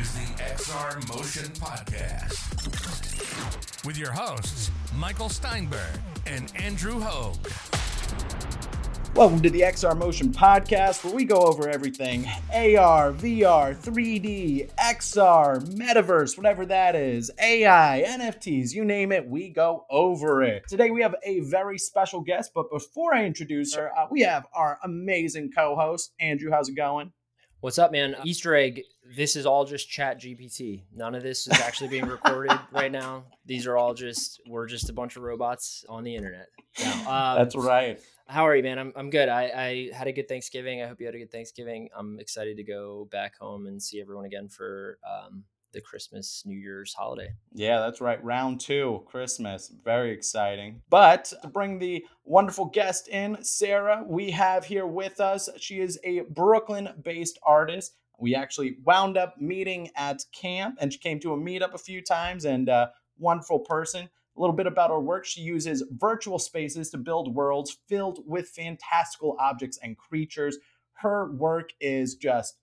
is the XR Motion Podcast with your hosts, Michael Steinberg and Andrew Hogue. Welcome to the XR Motion Podcast, where we go over everything AR, VR, 3D, XR, metaverse, whatever that is, AI, NFTs, you name it, we go over it. Today we have a very special guest, but before I introduce her, uh, we have our amazing co host, Andrew. How's it going? What's up, man? Easter egg. This is all just Chat GPT. None of this is actually being recorded right now. These are all just we're just a bunch of robots on the internet. um, That's right. How are you, man? I'm I'm good. I, I had a good Thanksgiving. I hope you had a good Thanksgiving. I'm excited to go back home and see everyone again for um, the Christmas New Year's holiday. Yeah, that's right. Round two, Christmas. Very exciting. But to bring the wonderful guest in, Sarah, we have here with us. She is a Brooklyn based artist. We actually wound up meeting at camp and she came to a meetup a few times and uh, wonderful person. A little bit about her work. She uses virtual spaces to build worlds filled with fantastical objects and creatures. Her work is just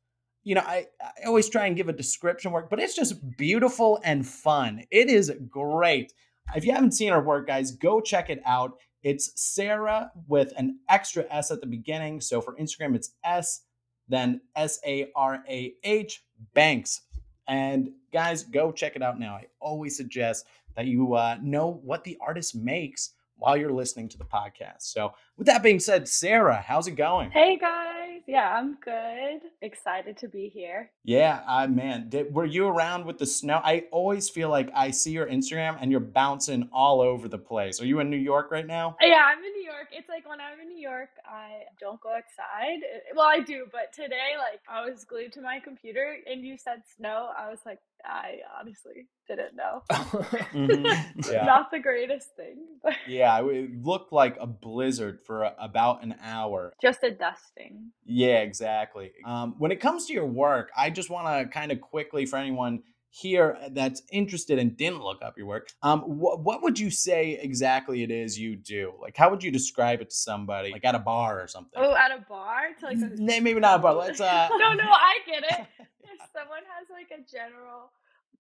you know, I, I always try and give a description work, but it's just beautiful and fun. It is great. If you haven't seen her work, guys, go check it out. It's Sarah with an extra S at the beginning. So for Instagram, it's S, then S A R A H Banks. And guys, go check it out now. I always suggest that you uh, know what the artist makes while you're listening to the podcast. So, with that being said, Sarah, how's it going? Hey guys. Yeah, I'm good. Excited to be here. Yeah, uh, man. Did, were you around with the snow? I always feel like I see your Instagram and you're bouncing all over the place. Are you in New York right now? Yeah, I'm in New York. It's like when I'm in New York, I don't go outside. Well, I do, but today, like, I was glued to my computer and you said snow. I was like, I honestly didn't know. mm-hmm. yeah. Not the greatest thing. But yeah, it looked like a blizzard for about an hour. Just a dusting. Yeah, exactly. Um, when it comes to your work, I just want to kind of quickly, for anyone here that's interested and didn't look up your work, um, wh- what would you say exactly it is you do? Like, how would you describe it to somebody, like at a bar or something? Oh, at a bar? To like a... maybe not a bar. Let's. Uh... no, no, I get it. If someone has like a general,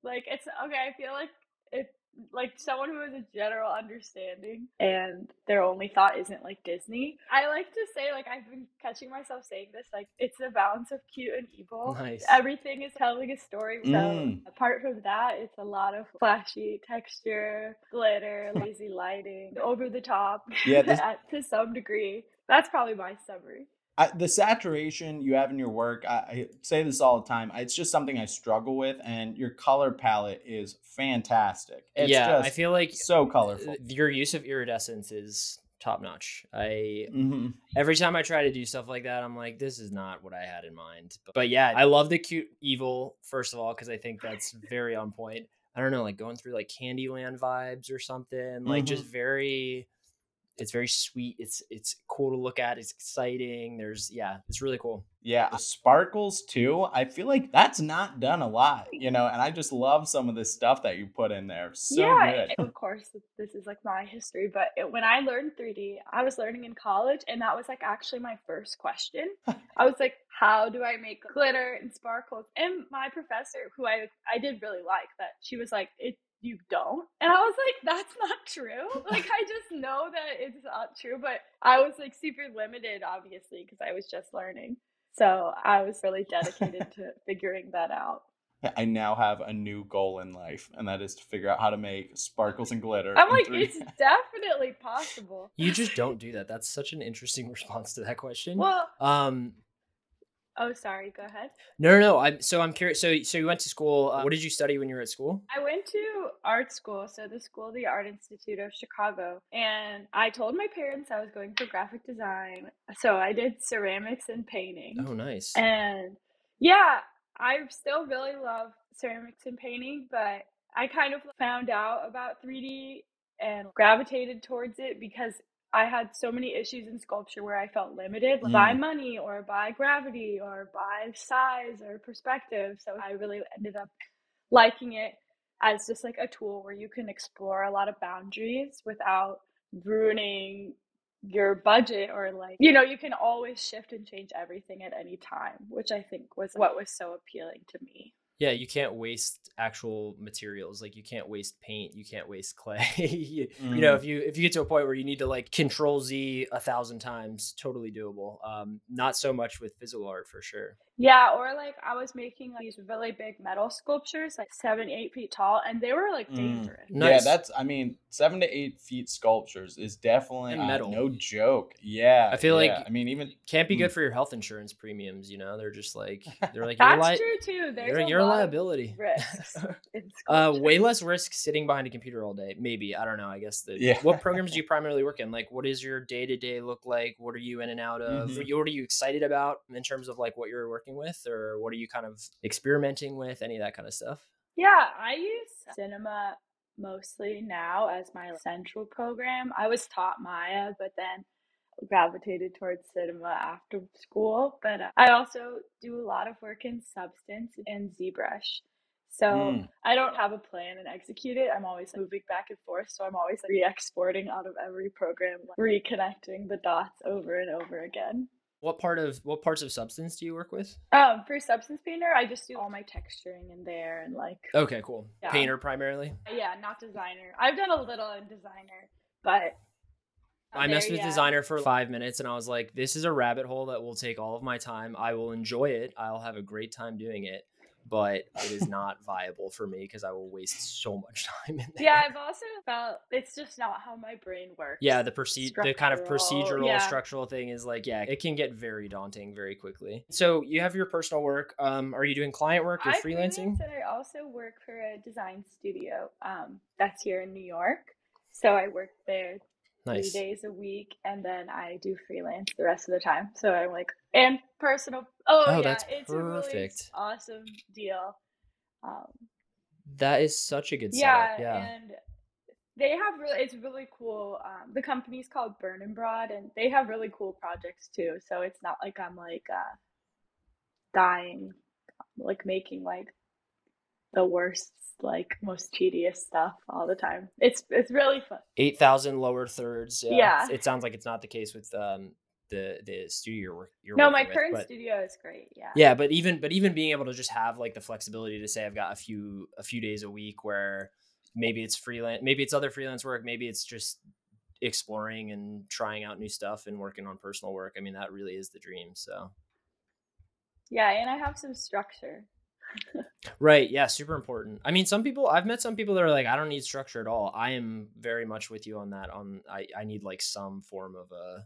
like it's okay. I feel like if like someone who has a general understanding and their only thought isn't like Disney. I like to say like I've been catching myself saying this like it's a balance of cute and evil. Nice. Everything is telling a story. So mm. apart from that, it's a lot of flashy texture, glitter, lazy lighting, over the top. Yeah, this... to some degree. That's probably my summary. I, the saturation you have in your work, I, I, say this all the time. It's just something I struggle with, and your color palette is fantastic. It's yeah, I feel like so colorful. Your use of iridescence is top notch. I mm-hmm. every time I try to do stuff like that, I'm like, this is not what I had in mind. But, but yeah, I love the cute evil first of all because I think that's very on point. I don't know, like going through like Candyland vibes or something, like mm-hmm. just very it's very sweet. It's it's cool to look at. It's exciting. There's yeah, it's really cool. Yeah, the sparkles too. I feel like that's not done a lot, you know, and I just love some of the stuff that you put in there. So yeah, good. Of course, this is like my history, but it, when I learned 3D, I was learning in college, and that was like actually my first question. I was like, how do I make glitter and sparkles? And my professor, who I I did really like, that she was like, it you don't. And I was like, that's not true. Like, I just know that it's not true. But I was like super limited, obviously, because I was just learning. So I was really dedicated to figuring that out. I now have a new goal in life, and that is to figure out how to make sparkles and glitter. I'm like, it's definitely possible. You just don't do that. That's such an interesting response to that question. Well, um, Oh, sorry. Go ahead. No, no, no. I'm so I'm curious. So, so you went to school. Uh, what did you study when you were at school? I went to art school. So the school, the Art Institute of Chicago, and I told my parents I was going for graphic design. So I did ceramics and painting. Oh, nice. And yeah, I still really love ceramics and painting, but I kind of found out about 3D and gravitated towards it because I had so many issues in sculpture where I felt limited mm. by money or by gravity or by size or perspective. So I really ended up liking it as just like a tool where you can explore a lot of boundaries without ruining your budget or like you know you can always shift and change everything at any time which i think was what was so appealing to me Yeah, you can't waste actual materials. Like you can't waste paint, you can't waste clay. you, mm. you, know, mm. if you if you get to a point where you need to like control Z a thousand times, totally doable. Um, not so much with physical art for sure. Yeah, or like I was making like, these really big metal sculptures, like seven, eight feet tall, and they were like mm. dangerous. Mm. Nice. Yeah, that's I mean, seven to eight feet sculptures is definitely uh, metal. no joke. Yeah, I feel yeah. like I mean, even can't be good mm. for your health insurance premiums. You know, they're just like they're like that's li- true too. There's you're, you're a liability. Risks. uh, way less risk sitting behind a computer all day. Maybe I don't know. I guess the yeah. what programs do you primarily work in? Like, what is your day to day look like? What are you in and out of? Mm-hmm. What are you excited about in terms of like what you're working with? or what are you kind of experimenting with? Any of that kind of stuff? Yeah, I use cinema mostly now as my central program. I was taught Maya, but then gravitated towards cinema after school. But uh, I also do a lot of work in Substance and ZBrush. So mm. I don't have a plan and execute it. I'm always moving back and forth. So I'm always re exporting out of every program, reconnecting the dots over and over again. What part of what parts of Substance do you work with? Um, for Substance Painter, I just do all my texturing in there and like. Okay, cool. Yeah. Painter primarily. Yeah, not designer. I've done a little in designer, but. I messed with designer for five minutes and I was like, this is a rabbit hole that will take all of my time. I will enjoy it. I'll have a great time doing it but it is not viable for me because I will waste so much time in there. Yeah, I've also felt it's just not how my brain works. Yeah, the proceed the kind of procedural yeah. structural thing is like, yeah, it can get very daunting very quickly. So you have your personal work. Um, are you doing client work or I freelancing? I also work for a design studio um, that's here in New York. So I work there nice. three days a week, and then I do freelance the rest of the time. So I'm like, and personal. Oh, oh yeah, that's it's perfect. a really awesome deal. Um, that is such a good yeah, setup. Yeah, and they have really it's really cool. Um, the company's called Burn and Broad, and they have really cool projects too. So it's not like I'm like uh, dying, like making like the worst like most tedious stuff all the time. It's it's really fun. Eight thousand lower thirds. Yeah. yeah. It sounds like it's not the case with um the the studio you're, work, you're no my current studio is great yeah yeah but even but even being able to just have like the flexibility to say i've got a few a few days a week where maybe it's freelance maybe it's other freelance work maybe it's just exploring and trying out new stuff and working on personal work i mean that really is the dream so yeah and i have some structure right. Yeah. Super important. I mean, some people, I've met some people that are like, I don't need structure at all. I am very much with you on that. On, I, I need like some form of a,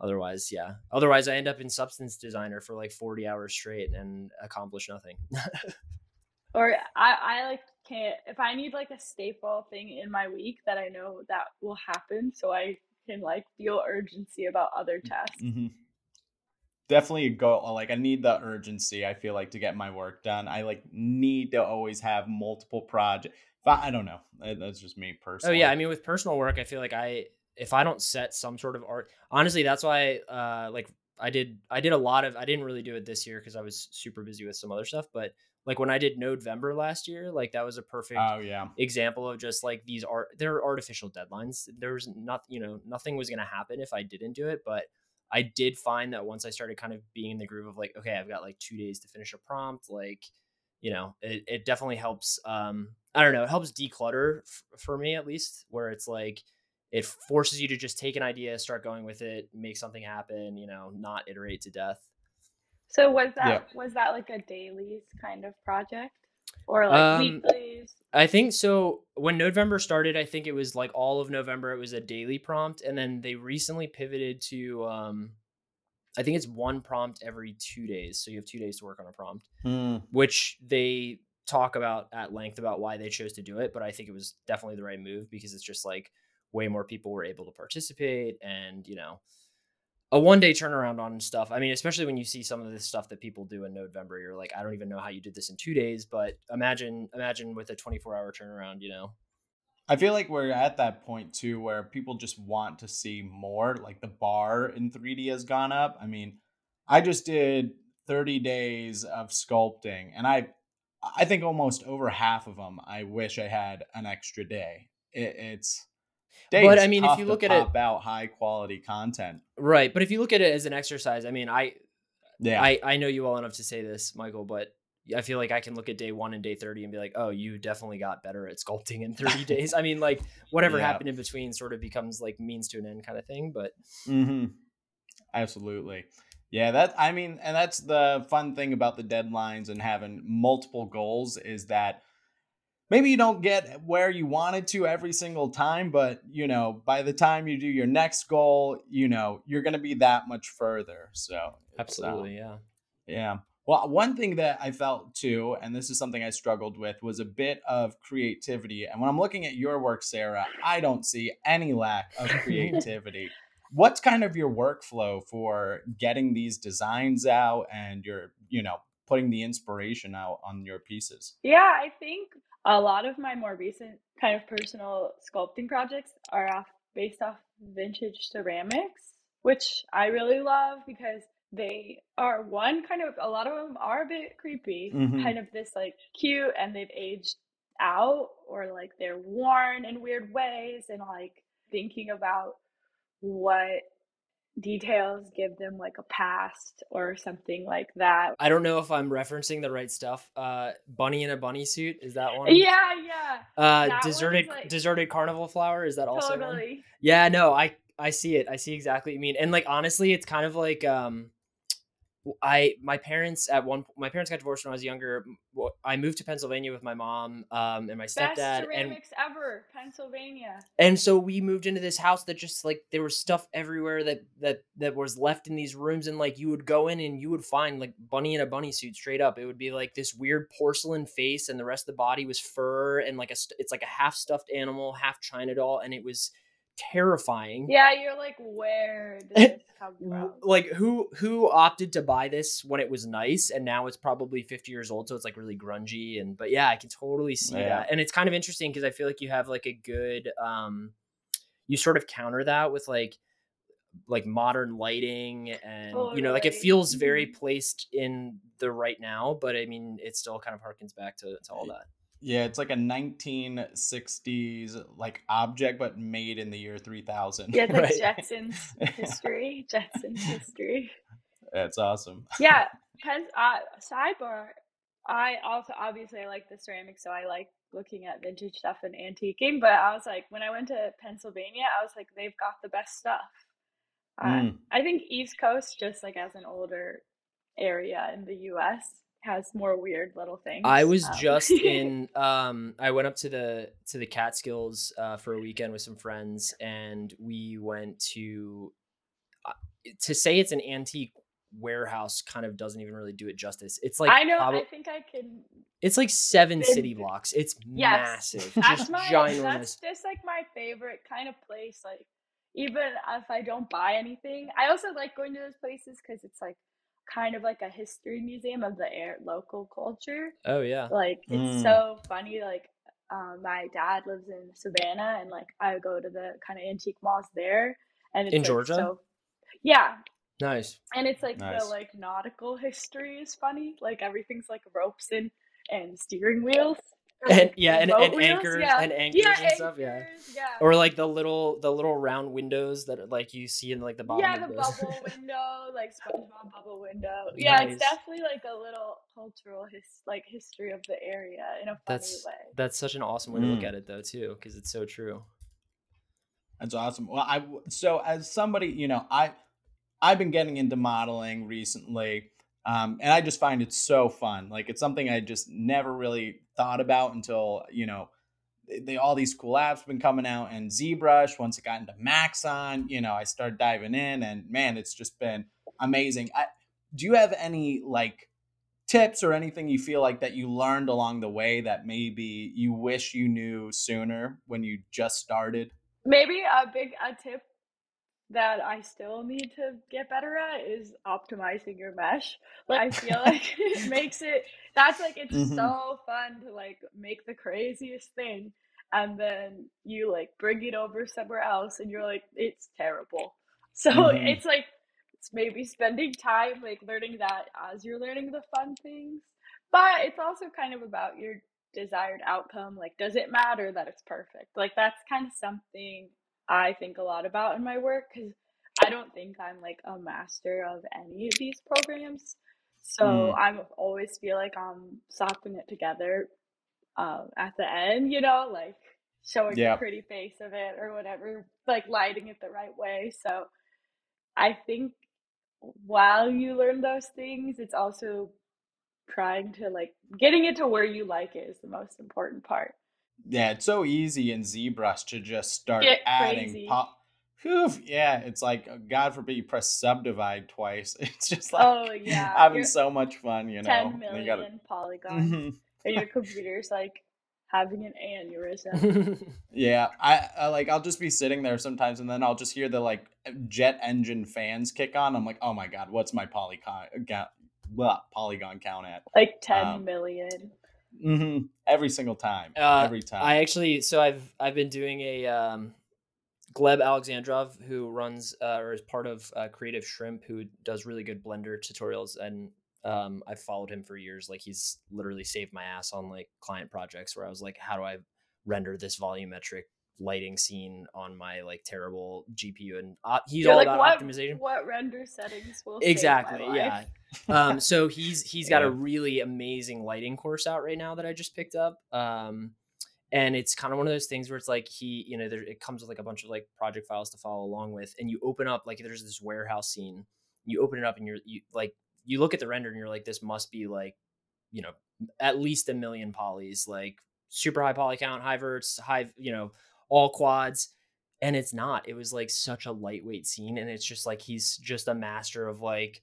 otherwise, yeah. Otherwise, I end up in substance designer for like 40 hours straight and accomplish nothing. or I, I like can't, if I need like a staple thing in my week that I know that will happen. So I can like feel urgency about other tasks. Mm-hmm definitely a go like I need the urgency. I feel like to get my work done. I like need to always have multiple projects. I don't know. That's just me personally. Oh yeah, I mean with personal work, I feel like I if I don't set some sort of art, honestly, that's why uh like I did I did a lot of I didn't really do it this year because I was super busy with some other stuff, but like when I did Nodevember last year, like that was a perfect oh, yeah. example of just like these art they're artificial deadlines. There was not you know, nothing was gonna happen if I didn't do it, but I did find that once I started kind of being in the groove of like, okay, I've got like two days to finish a prompt, like, you know, it, it definitely helps. Um, I don't know, it helps declutter f- for me at least, where it's like, it forces you to just take an idea, start going with it, make something happen, you know, not iterate to death. So was that yeah. was that like a dailies kind of project? Or like um, weeklies? I think so. When Nodevember started, I think it was like all of November. It was a daily prompt, and then they recently pivoted to. Um, I think it's one prompt every two days, so you have two days to work on a prompt, hmm. which they talk about at length about why they chose to do it. But I think it was definitely the right move because it's just like way more people were able to participate, and you know, a one day turnaround on stuff. I mean, especially when you see some of this stuff that people do in Nodevember, you're like, I don't even know how you did this in two days. But imagine, imagine with a 24 hour turnaround, you know. I feel like we're at that point too, where people just want to see more. Like the bar in 3D has gone up. I mean, I just did 30 days of sculpting, and I, I think almost over half of them, I wish I had an extra day. It, it's days. But I mean, if you look at it about high quality content, right? But if you look at it as an exercise, I mean, I, yeah, I, I know you well enough to say this, Michael, but I feel like I can look at day one and day 30 and be like, oh, you definitely got better at sculpting in 30 days. I mean, like whatever yeah. happened in between sort of becomes like means to an end kind of thing. But mm-hmm. absolutely. Yeah, that I mean, and that's the fun thing about the deadlines and having multiple goals is that maybe you don't get where you wanted to every single time, but you know, by the time you do your next goal, you know, you're going to be that much further. So, uh, absolutely, yeah. Yeah. Well, one thing that I felt too, and this is something I struggled with, was a bit of creativity. And when I'm looking at your work, Sarah, I don't see any lack of creativity. What's kind of your workflow for getting these designs out and your, you know, putting the inspiration out on your pieces? Yeah, I think a lot of my more recent kind of personal sculpting projects are off, based off vintage ceramics, which I really love because they are one kind of a lot of them are a bit creepy, mm-hmm. kind of this like cute and they've aged out or like they're worn in weird ways and like thinking about what details give them like a past or something like that. I don't know if I'm referencing the right stuff. Uh Bunny in a bunny suit, is that one? Yeah, yeah. Uh that deserted like... deserted carnival flower, is that also totally. one? Yeah, no, I I see it. I see exactly what you mean. And like honestly, it's kind of like um I my parents at one my parents got divorced when I was younger. I moved to Pennsylvania with my mom um, and my stepdad. Best ceramics and, ever, Pennsylvania. And so we moved into this house that just like there was stuff everywhere that that that was left in these rooms, and like you would go in and you would find like bunny in a bunny suit straight up. It would be like this weird porcelain face, and the rest of the body was fur, and like a it's like a half stuffed animal, half china doll, and it was terrifying. Yeah, you're like, where did this come from? like who who opted to buy this when it was nice and now it's probably 50 years old, so it's like really grungy and but yeah, I can totally see yeah. that. And it's kind of interesting because I feel like you have like a good um you sort of counter that with like like modern lighting and oh, you know like it feels very mm-hmm. placed in the right now but i mean it still kind of harkens back to, to all that yeah, it's like a 1960s like object, but made in the year 3000. Yeah, like right? Jetsons history. Jetsons history. That's awesome. Yeah, because uh, sidebar. I also obviously I like the ceramics, so I like looking at vintage stuff and antiquing. But I was like, when I went to Pennsylvania, I was like, they've got the best stuff. Uh, mm. I think East Coast, just like as an older area in the U.S., has more weird little things. I was um. just in um I went up to the to the Catskills uh for a weekend with some friends and we went to uh, to say it's an antique warehouse kind of doesn't even really do it justice. It's like I know I think I can It's like seven city blocks. It's yes. massive. That's just my, ginormous. That's just like my favorite kind of place like even if I don't buy anything. I also like going to those places cuz it's like kind of like a history museum of the air local culture. Oh yeah. Like it's mm. so funny. Like um, my dad lives in Savannah, and like I go to the kind of antique malls there, and it's in like, Georgia. So, yeah. Nice. And it's like nice. the like nautical history is funny. Like everything's like ropes and and steering wheels and yeah, and, and anchors yeah. and anchors yeah, and anchors, stuff. Yeah. yeah. Or like the little the little round windows that like you see in like the bottom. Yeah, the bubble window, like SpongeBob bubble window. Yeah, it's definitely like a little cultural his like history of the area in a funny that's, way. That's such an awesome way mm. to look mm. at it though too, because it's so true. That's awesome. Well, I so as somebody, you know, I I've been getting into modeling recently. Um, and I just find it so fun. Like it's something I just never really thought about until you know they, all these cool apps have been coming out and ZBrush. Once it got into Maxon, you know, I started diving in, and man, it's just been amazing. I, do you have any like tips or anything you feel like that you learned along the way that maybe you wish you knew sooner when you just started? Maybe a big a tip that I still need to get better at is optimizing your mesh. Like I feel like it makes it that's like it's mm-hmm. so fun to like make the craziest thing and then you like bring it over somewhere else and you're like it's terrible. So mm-hmm. it's like it's maybe spending time like learning that as you're learning the fun things. But it's also kind of about your desired outcome. Like does it matter that it's perfect? Like that's kind of something I think a lot about in my work because I don't think I'm like a master of any of these programs. So mm. I always feel like I'm slapping it together um, at the end, you know, like showing yep. the pretty face of it or whatever, like lighting it the right way. So I think while you learn those things, it's also trying to like getting it to where you like it is the most important part. Yeah, it's so easy in ZBrush to just start Get adding pop. Whew, yeah, it's like uh, God forbid you press subdivide twice. It's just like oh yeah, having so much fun, you know. Ten million gotta... polygons, mm-hmm. and your computer's like having an aneurysm. yeah, I, I like I'll just be sitting there sometimes, and then I'll just hear the like jet engine fans kick on. I'm like, oh my god, what's my polygon blah, polygon count at? Like ten um, million. Mm-hmm. Every single time. Uh, every time. I actually, so I've I've been doing a um, Gleb Alexandrov, who runs uh, or is part of uh, Creative Shrimp, who does really good Blender tutorials, and um, I've followed him for years. Like he's literally saved my ass on like client projects where I was like, how do I render this volumetric lighting scene on my like terrible GPU? And uh, he's You're all like, about what, optimization. What render settings will exactly? yeah. um, so he's he's got yeah. a really amazing lighting course out right now that I just picked up. Um, and it's kind of one of those things where it's like he, you know, there, it comes with like a bunch of like project files to follow along with, and you open up like there's this warehouse scene. You open it up and you're you like you look at the render and you're like, this must be like, you know, at least a million polys, like super high poly count, high verts, high, you know, all quads. And it's not. It was like such a lightweight scene. And it's just like he's just a master of like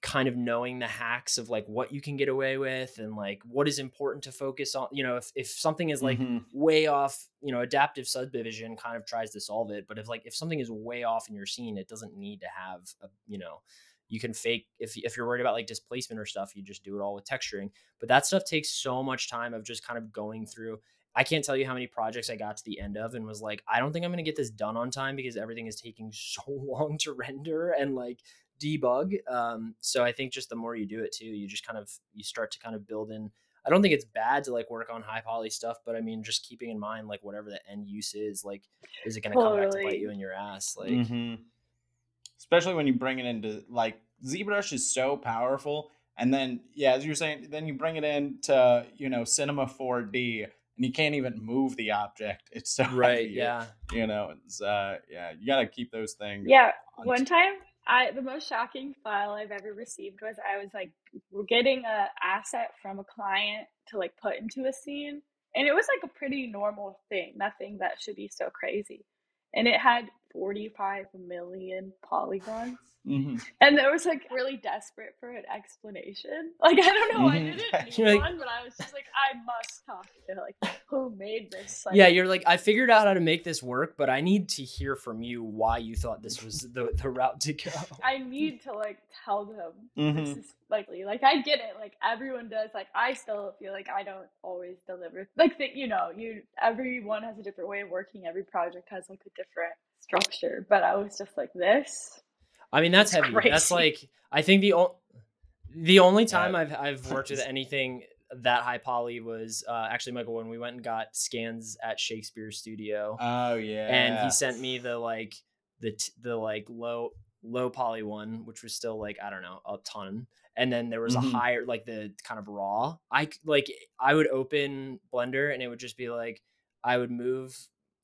kind of knowing the hacks of like what you can get away with and like what is important to focus on. You know, if if something is like mm-hmm. way off, you know, adaptive subdivision kind of tries to solve it. But if like if something is way off in your scene, it doesn't need to have a, you know, you can fake if if you're worried about like displacement or stuff, you just do it all with texturing. But that stuff takes so much time of just kind of going through. I can't tell you how many projects I got to the end of and was like, I don't think I'm going to get this done on time because everything is taking so long to render and like debug. Um, so I think just the more you do it too, you just kind of you start to kind of build in. I don't think it's bad to like work on high poly stuff, but I mean, just keeping in mind like whatever the end use is, like, is it going to totally. come back to bite you in your ass? Like, mm-hmm especially when you bring it into like ZBrush is so powerful. And then, yeah, as you were saying, then you bring it into, you know, Cinema 4D and you can't even move the object. It's so right. Heavy, yeah. You know, it's, uh, yeah, you got to keep those things. Yeah. One time I, the most shocking file I've ever received was I was like getting a asset from a client to like put into a scene. And it was like a pretty normal thing, nothing that should be so crazy. And it had 45 million polygons. Mm-hmm. And there was like really desperate for an explanation. Like I don't know, mm-hmm. I didn't need like, one, but I was just like, I must talk to like who made this. Like, yeah, you're like, I figured out how to make this work, but I need to hear from you why you thought this was the, the route to go. I need to like tell them mm-hmm. this is likely. Like I get it. Like everyone does. Like I still feel like I don't always deliver. Like that, you know, you everyone has a different way of working. Every project has like a different structure. But I was just like this I mean, that's heavy. Crazy. That's like I think the o- the only time I've I've worked with anything that high poly was uh, actually Michael when we went and got scans at Shakespeare Studio. Oh yeah, and he sent me the like the t- the like low low poly one, which was still like I don't know a ton, and then there was mm-hmm. a higher like the kind of raw. I like I would open Blender and it would just be like I would move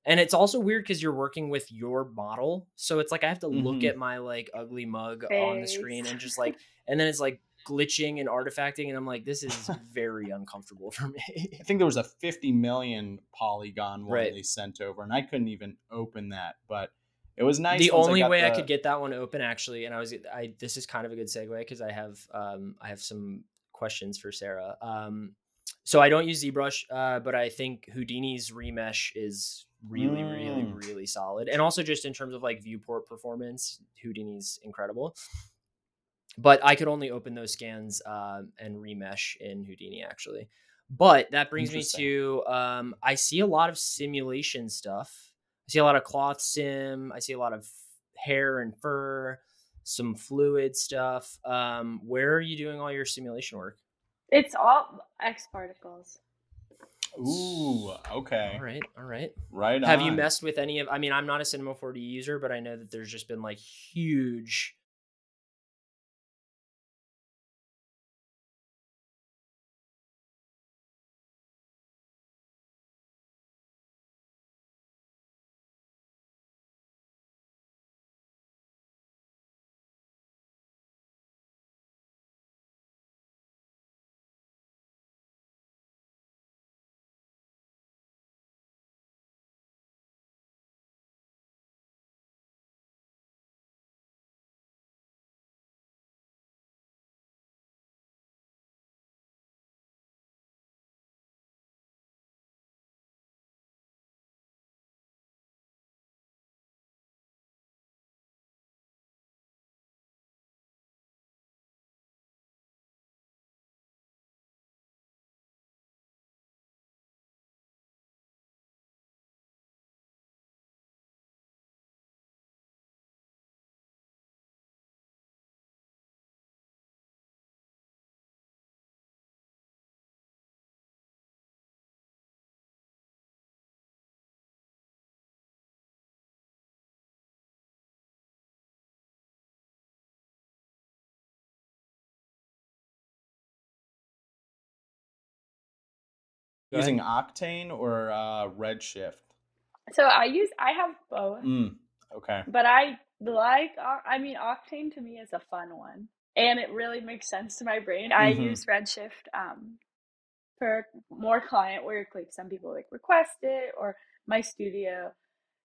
and it's also weird because you're working with your model so it's like i have to mm-hmm. look at my like ugly mug Face. on the screen and just like and then it's like glitching and artifacting and i'm like this is very uncomfortable for me i think there was a 50 million polygon one right. they sent over and i couldn't even open that but it was nice the only I way the... i could get that one open actually and i was i this is kind of a good segue because i have um i have some questions for sarah um so I don't use ZBrush, uh, but I think Houdini's remesh is really, mm. really, really solid. And also just in terms of like viewport performance, Houdini's incredible. But I could only open those scans uh, and remesh in Houdini actually. But that brings me to um, I see a lot of simulation stuff. I see a lot of cloth sim. I see a lot of hair and fur, some fluid stuff. Um, where are you doing all your simulation work? It's all X particles. Ooh, okay. All right, all right. Right. Have on. you messed with any of? I mean, I'm not a Cinema 4D user, but I know that there's just been like huge using Octane or uh, Redshift? So I use I have both. Mm, okay. But I like I mean Octane to me is a fun one. And it really makes sense to my brain. I mm-hmm. use Redshift um, for more client work. Like some people like request it or my studio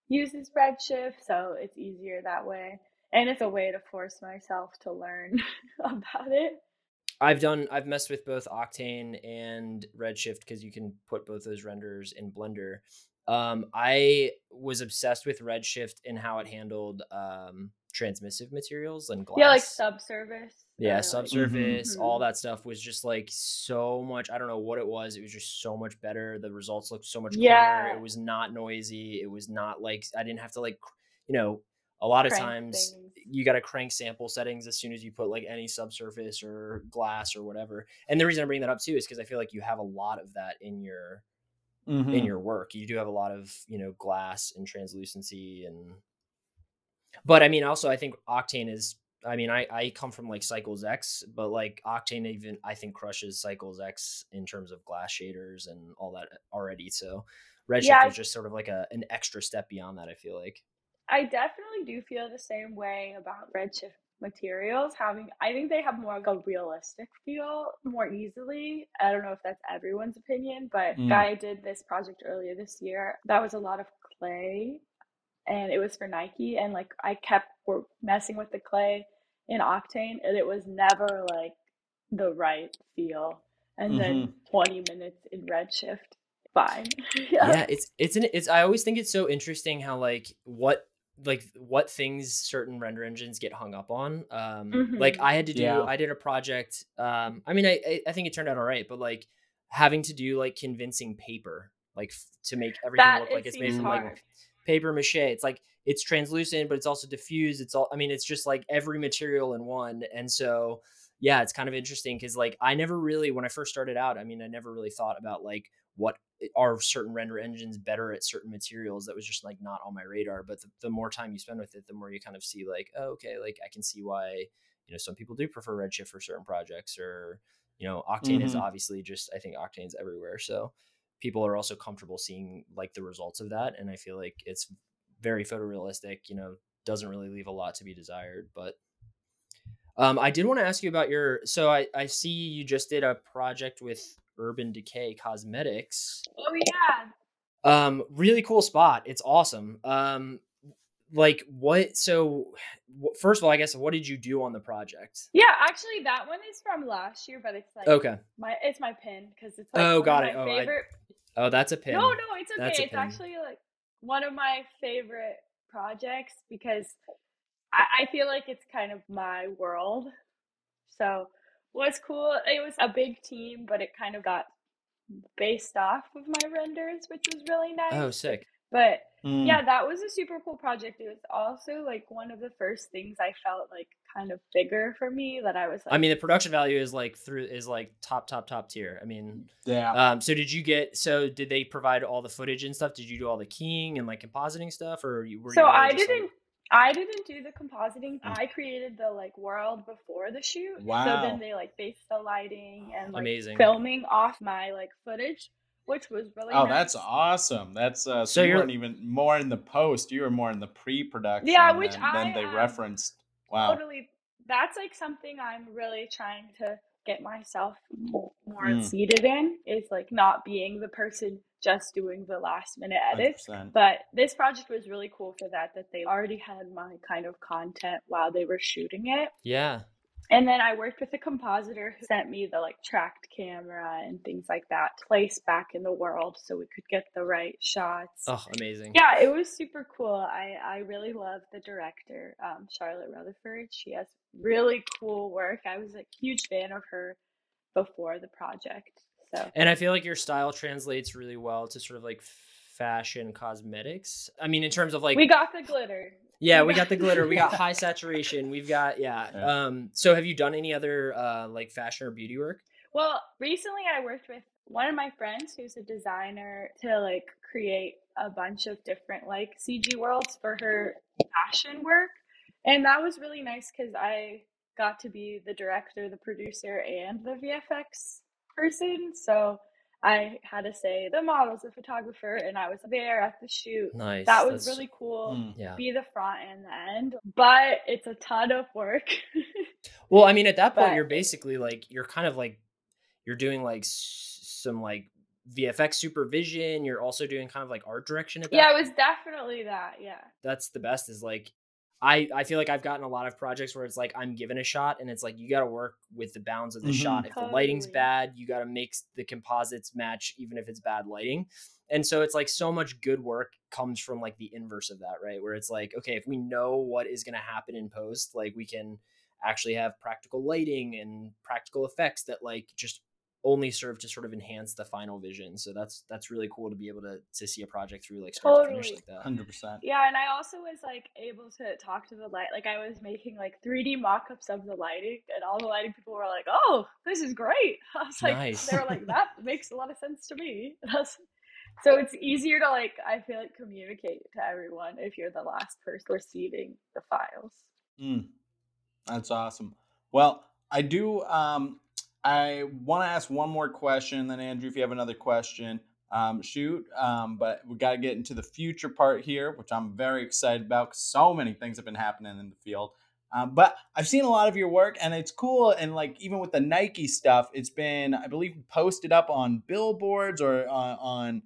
uses Redshift, so it's easier that way. And it's a way to force myself to learn about it. I've done I've messed with both Octane and Redshift because you can put both those renders in Blender. Um, I was obsessed with Redshift and how it handled um, transmissive materials and glass. Yeah, like subsurface. Yeah, subsurface, like, all mm-hmm. that stuff was just like so much. I don't know what it was. It was just so much better. The results looked so much yeah. Cleaner. It was not noisy. It was not like I didn't have to like, you know, a lot of crank times things. you got to crank sample settings as soon as you put like any subsurface or glass or whatever. And the reason I bring that up too is because I feel like you have a lot of that in your mm-hmm. in your work. You do have a lot of you know glass and translucency and. But I mean, also I think Octane is. I mean, I I come from like Cycles X, but like Octane even I think crushes Cycles X in terms of glass shaders and all that already. So Redshift yeah. is just sort of like a an extra step beyond that. I feel like. I definitely do feel the same way about Redshift materials having I think they have more of a realistic feel more easily. I don't know if that's everyone's opinion, but mm. Guy did this project earlier this year. That was a lot of clay and it was for Nike and like I kept messing with the clay in Octane and it was never like the right feel. And mm-hmm. then 20 minutes in Redshift fine. yeah. yeah, it's it's an it's I always think it's so interesting how like what like what things certain render engines get hung up on. Um, mm-hmm. Like I had to do, yeah. I did a project. Um, I mean, I I think it turned out all right, but like having to do like convincing paper, like f- to make everything that look like it's made from like paper mache. It's like it's translucent, but it's also diffused. It's all. I mean, it's just like every material in one, and so yeah, it's kind of interesting because like I never really when I first started out. I mean, I never really thought about like what are certain render engines better at certain materials that was just like not on my radar but the, the, more time you spend with it the more you kind of see like oh, okay like i can see why you know some people do prefer redshift for certain projects or you know octane mm-hmm. is obviously just i think octane's everywhere so people are also comfortable seeing like the results of that and i feel like it's very photorealistic you know doesn't really leave a lot to be desired but um, I did want to ask you about your. So I, I see you just did a project with Urban Decay Cosmetics. Oh yeah. Um, really cool spot. It's awesome. Um, like what? So, first of all, I guess what did you do on the project? Yeah, actually, that one is from last year, but it's like okay. My it's my pin because it's like oh, got it. Oh, favorite. I, oh, that's a pin. No, no, it's okay. It's actually like one of my favorite projects because I, I feel like it's kind of my world. So was cool. It was a big team, but it kind of got based off of my renders, which was really nice. Oh, sick. But mm. yeah, that was a super cool project. It was also like one of the first things I felt like kind of bigger for me that I was like, I mean, the production value is like through is like top, top, top tier. I mean, yeah. Um, so did you get, so did they provide all the footage and stuff? Did you do all the keying and like compositing stuff or were you so you I didn't, like... I didn't do the compositing. Mm. I created the like world before the shoot. Wow. So then they like based the lighting and like Amazing. filming off my like footage, which was really Oh, nice. that's awesome. That's uh so, so you weren't even more in the post, you were more in the pre-production. Yeah, which than, I then they um, referenced. Wow. Totally. That's like something I'm really trying to get myself more mm. seated in is like not being the person just doing the last minute edits. 100%. But this project was really cool for that, that they already had my kind of content while they were shooting it. Yeah. And then I worked with a compositor who sent me the like tracked camera and things like that, place back in the world so we could get the right shots. Oh, amazing. Yeah, it was super cool. I, I really love the director, um, Charlotte Rutherford. She has really cool work. I was a huge fan of her before the project. So And I feel like your style translates really well to sort of like fashion cosmetics. I mean in terms of like We got the glitter. Yeah, we got the glitter. We got high saturation. We've got yeah. yeah. Um so have you done any other uh like fashion or beauty work? Well, recently I worked with one of my friends who's a designer to like create a bunch of different like CG worlds for her fashion work. And that was really nice because I got to be the director, the producer, and the VFX person. So I had to say the model's a photographer and I was there at the shoot. Nice. That was That's, really cool. Mm. Yeah. Be the front and the end. But it's a ton of work. well, I mean, at that point, but, you're basically like, you're kind of like, you're doing like some like VFX supervision. You're also doing kind of like art direction at that. Yeah, it was definitely that. Yeah. That's the best is like I, I feel like I've gotten a lot of projects where it's like I'm given a shot and it's like you got to work with the bounds of the mm-hmm. shot. If totally. the lighting's bad, you got to make the composites match even if it's bad lighting. And so it's like so much good work comes from like the inverse of that, right? Where it's like, okay, if we know what is going to happen in post, like we can actually have practical lighting and practical effects that like just only serve to sort of enhance the final vision. So that's that's really cool to be able to to see a project through like start totally. to finish like that. Hundred percent. Yeah, and I also was like able to talk to the light. Like I was making like 3D mock-ups of the lighting, and all the lighting people were like, "Oh, this is great." I was like, nice. they were like, "That makes a lot of sense to me." so it's easier to like I feel like communicate to everyone if you're the last person receiving the files. Mm, that's awesome. Well, I do. Um, I want to ask one more question, then Andrew, if you have another question, um, shoot. Um, but we got to get into the future part here, which I'm very excited about so many things have been happening in the field. Um, but I've seen a lot of your work, and it's cool. And like even with the Nike stuff, it's been, I believe, posted up on billboards or on, on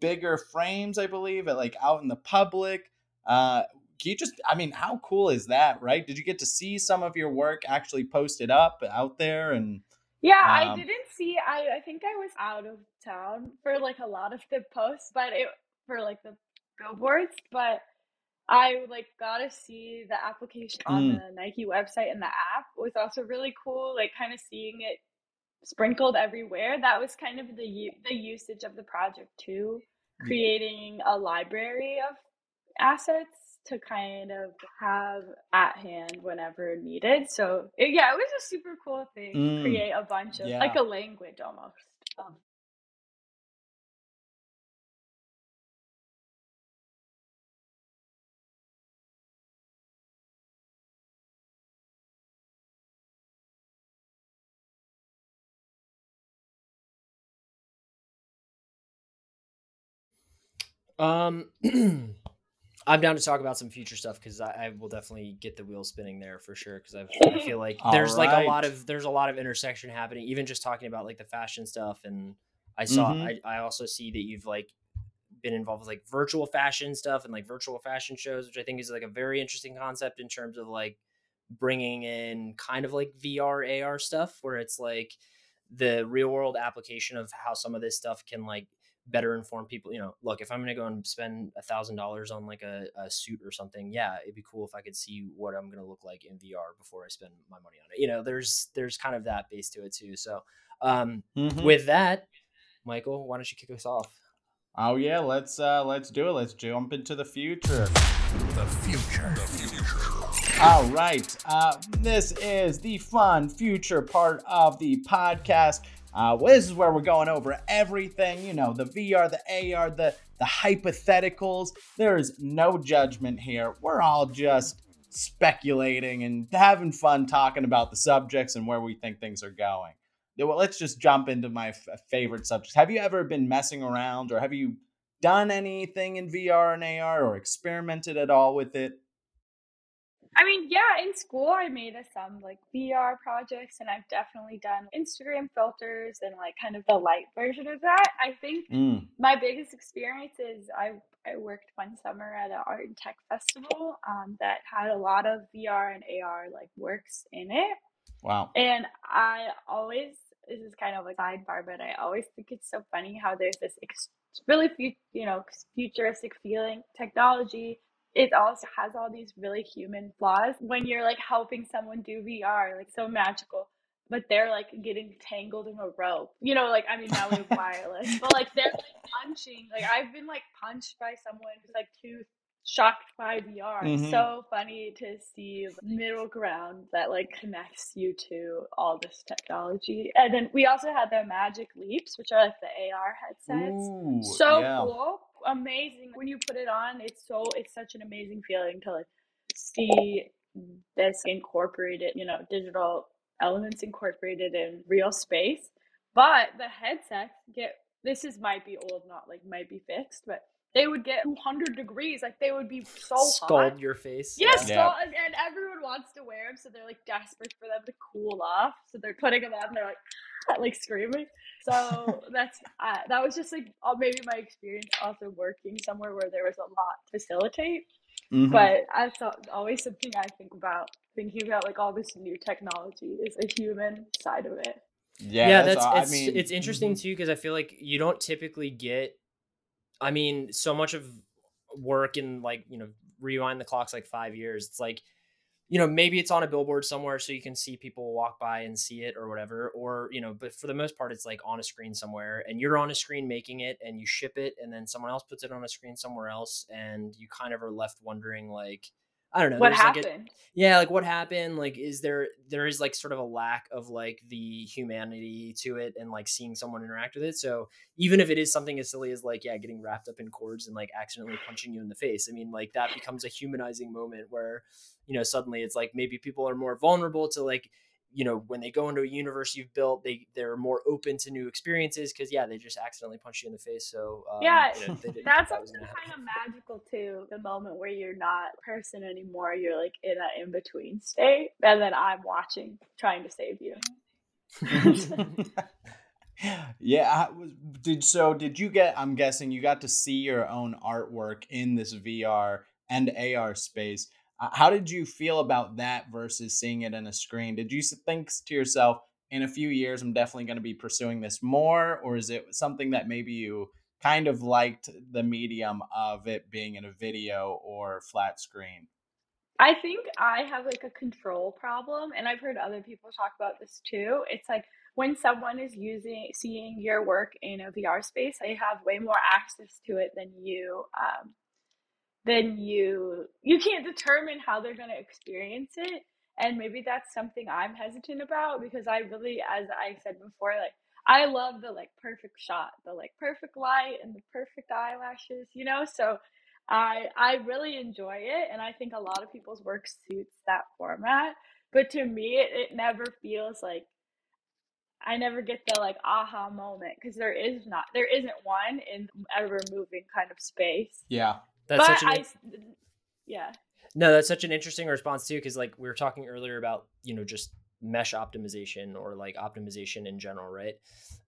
bigger frames. I believe, at like out in the public. Uh, you just, I mean, how cool is that, right? Did you get to see some of your work actually posted up out there and? Yeah, um, I didn't see. I I think I was out of town for like a lot of the posts, but it for like the billboards. But I like got to see the application on mm. the Nike website and the app was also really cool. Like kind of seeing it sprinkled everywhere. That was kind of the the usage of the project too, creating a library of assets to kind of have at hand whenever needed. So it, yeah, it was a super cool thing mm, to create a bunch of yeah. like a language almost. Um, Um, I'm down to talk about some future stuff because I, I, will definitely get the wheel spinning there for sure. Because I feel like there's right. like a lot of there's a lot of intersection happening. Even just talking about like the fashion stuff, and I saw mm-hmm. I, I also see that you've like been involved with like virtual fashion stuff and like virtual fashion shows, which I think is like a very interesting concept in terms of like bringing in kind of like VR AR stuff where it's like the real world application of how some of this stuff can like better inform people. You know, look, if I'm going to go and spend a thousand dollars on like a, a, suit or something, yeah, it'd be cool if I could see what I'm going to look like in VR before I spend my money on it. You know, there's there's kind of that base to it too. So, um, mm-hmm. with that, Michael, why don't you kick us off? Oh yeah, let's uh let's do it. Let's jump into the future. The future. The future. All right. Uh, this is the fun future part of the podcast. Uh, well, this is where we're going over everything, you know, the VR, the AR, the, the hypotheticals. There is no judgment here. We're all just speculating and having fun talking about the subjects and where we think things are going. Well, let's just jump into my f- favorite subject. Have you ever been messing around or have you done anything in VR and AR or experimented at all with it? I mean, yeah, in school I made a, some like VR projects and I've definitely done Instagram filters and like kind of the light version of that. I think mm. my biggest experience is I I worked one summer at an art and tech festival um, that had a lot of VR and AR like works in it. Wow. And I always this is kind of a sidebar, but I always think it's so funny how there's this ex- really you know futuristic feeling technology it also has all these really human flaws when you're like helping someone do VR, like so magical, but they're like getting tangled in a rope. You know, like I mean now we have wireless, but like they're like punching. Like I've been like punched by someone who's like too shocked by VR. Mm-hmm. So funny to see middle ground that like connects you to all this technology. And then we also had the Magic Leaps, which are like the AR headsets. Ooh, so yeah. cool amazing when you put it on. It's so it's such an amazing feeling to like see this incorporated, you know, digital elements incorporated in real space. But the headsets get this is might be old, not like might be fixed, but they would get 100 degrees. Like they would be so scald hot. your face. Yes, Yeah. scald, and, and everyone wants to wear them, so they're like desperate for them to cool off. So they're putting them on, and they're like, like screaming. So that's uh, that was just like uh, maybe my experience also working somewhere where there was a lot to facilitate. Mhm. But I thought always something I think about thinking about like all this new technology is a human side of it. yeah, yeah, that's, all- it's, I mean, it's interesting mhm. too because I feel like you don't typically get. I mean, so much of work in like you know rewind the clocks like five years. It's like you know maybe it's on a billboard somewhere so you can see people walk by and see it or whatever or you know but for the most part it's like on a screen somewhere and you're on a screen making it and you ship it and then someone else puts it on a screen somewhere else and you kind of are left wondering like I don't know. what there's, like, a- happened? yeah like what happened like is there there is like sort of a lack of like the humanity to it and like seeing someone interact with it so even if it is something as silly as like yeah getting wrapped up in cords and like accidentally punching you in the face i mean like that becomes a humanizing moment where you know suddenly it's like maybe people are more vulnerable to like you know when they go into a universe you've built they they're more open to new experiences because yeah they just accidentally punched you in the face so um, Yeah, you know, they didn't That's that was something gonna kind happen. of magical too. The moment where you're not a person anymore, you're like in that in between state, and then I'm watching, trying to save you. yeah, I was, did so did you get I'm guessing you got to see your own artwork in this VR and AR space. Uh, how did you feel about that versus seeing it in a screen? Did you think to yourself in a few years I'm definitely going to be pursuing this more or is it something that maybe you kind of liked the medium of it being in a video or flat screen? I think I have like a control problem, and I've heard other people talk about this too. It's like when someone is using seeing your work in a VR space, they have way more access to it than you. Um, than you you can't determine how they're going to experience it, and maybe that's something I'm hesitant about because I really, as I said before, like I love the like perfect shot, the like perfect light and the perfect eyelashes, you know. So I I really enjoy it, and I think a lot of people's work suits that format. But to me, it, it never feels like I never get the like aha moment because there is not there isn't one in ever moving kind of space. Yeah. That's but such an I, yeah, No, that's such an interesting response too, because like we were talking earlier about you know just mesh optimization or like optimization in general, right?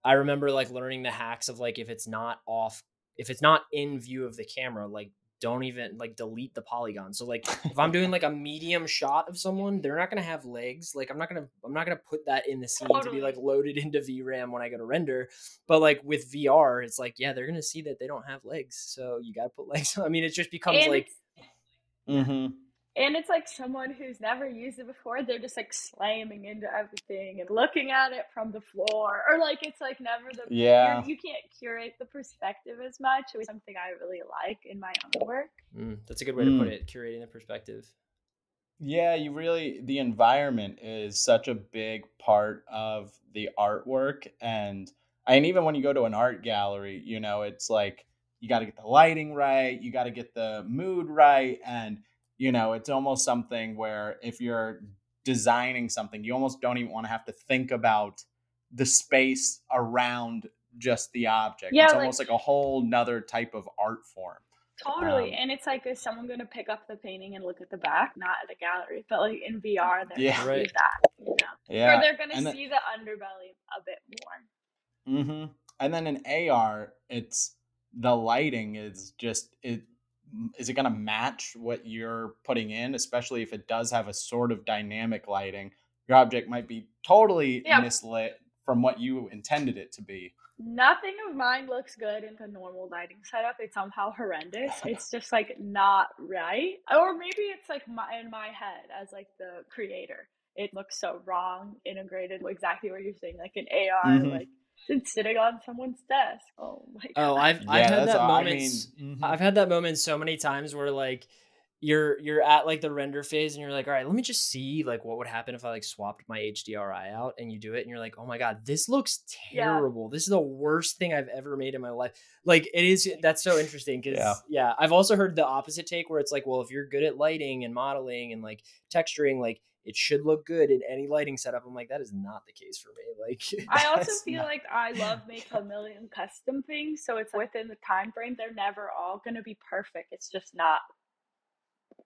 I remember like learning the hacks of like if it's not off, if it's not in view of the camera, like don't even like delete the polygon. So like if I'm doing like a medium shot of someone, they're not gonna have legs. Like I'm not gonna I'm not gonna put that in the scene to be like loaded into VRAM when I go to render. But like with VR, it's like yeah, they're gonna see that they don't have legs, so you gotta put legs. I mean, it just becomes and like it's, Mhm. And it's like someone who's never used it before. They're just like slamming into everything and looking at it from the floor, or like it's like never the Yeah. you're, can't curate the perspective as much. It was something I really like in my own work. Mm, that's a good way to put Mm. it. Curating the perspective. Yeah, you really the environment is such a big part of the artwork and and even when you go to an art gallery, you know, it's like you got to get the lighting right, you got to get the mood right and you know, it's almost something where if you're designing something, you almost don't even want to have to think about the space around just the object. Yeah, it's like- almost like a whole nother type of art form. Totally. Um, and it's like, is someone going to pick up the painting and look at the back? Not at a gallery, but like in VR, they're Yeah. going to Right. do that. You know? Yeah. Or they're going to see the underbelly a bit more. hmm And then in AR, it's the lighting is just it. Is it going to match what you're putting in, especially if it does have a sort of dynamic lighting? Your object might be totally Yeah. mislit from what you intended it to be. Nothing of mine looks good in the normal lighting setup. It's somehow horrendous. It's just like not right. Or maybe it's like my, in my head as like the creator. It looks so wrong, integrated exactly what you're saying, like an AR, Mhm. like it's sitting on someone's desk. Oh my god. Oh, I've I've had that all- moment. I mean, mhm. I've had that moment so many times where like you're you're at like the render phase and you're like, all right, let me just see like what would happen if I like swapped my HDRI out and you do it and you're like, oh my god, this looks Yeah. terrible. This is the worst thing I've ever made in my life. Like it is that's so interesting because Yeah. yeah. I've also heard the opposite take where it's like, well, if you're good at lighting and modeling and like texturing, like it should look good in any lighting setup. I'm like, that is not the case for me. Like I also feel not... like I love make a million custom things. So it's within the time frame. They're never all gonna be perfect. It's just not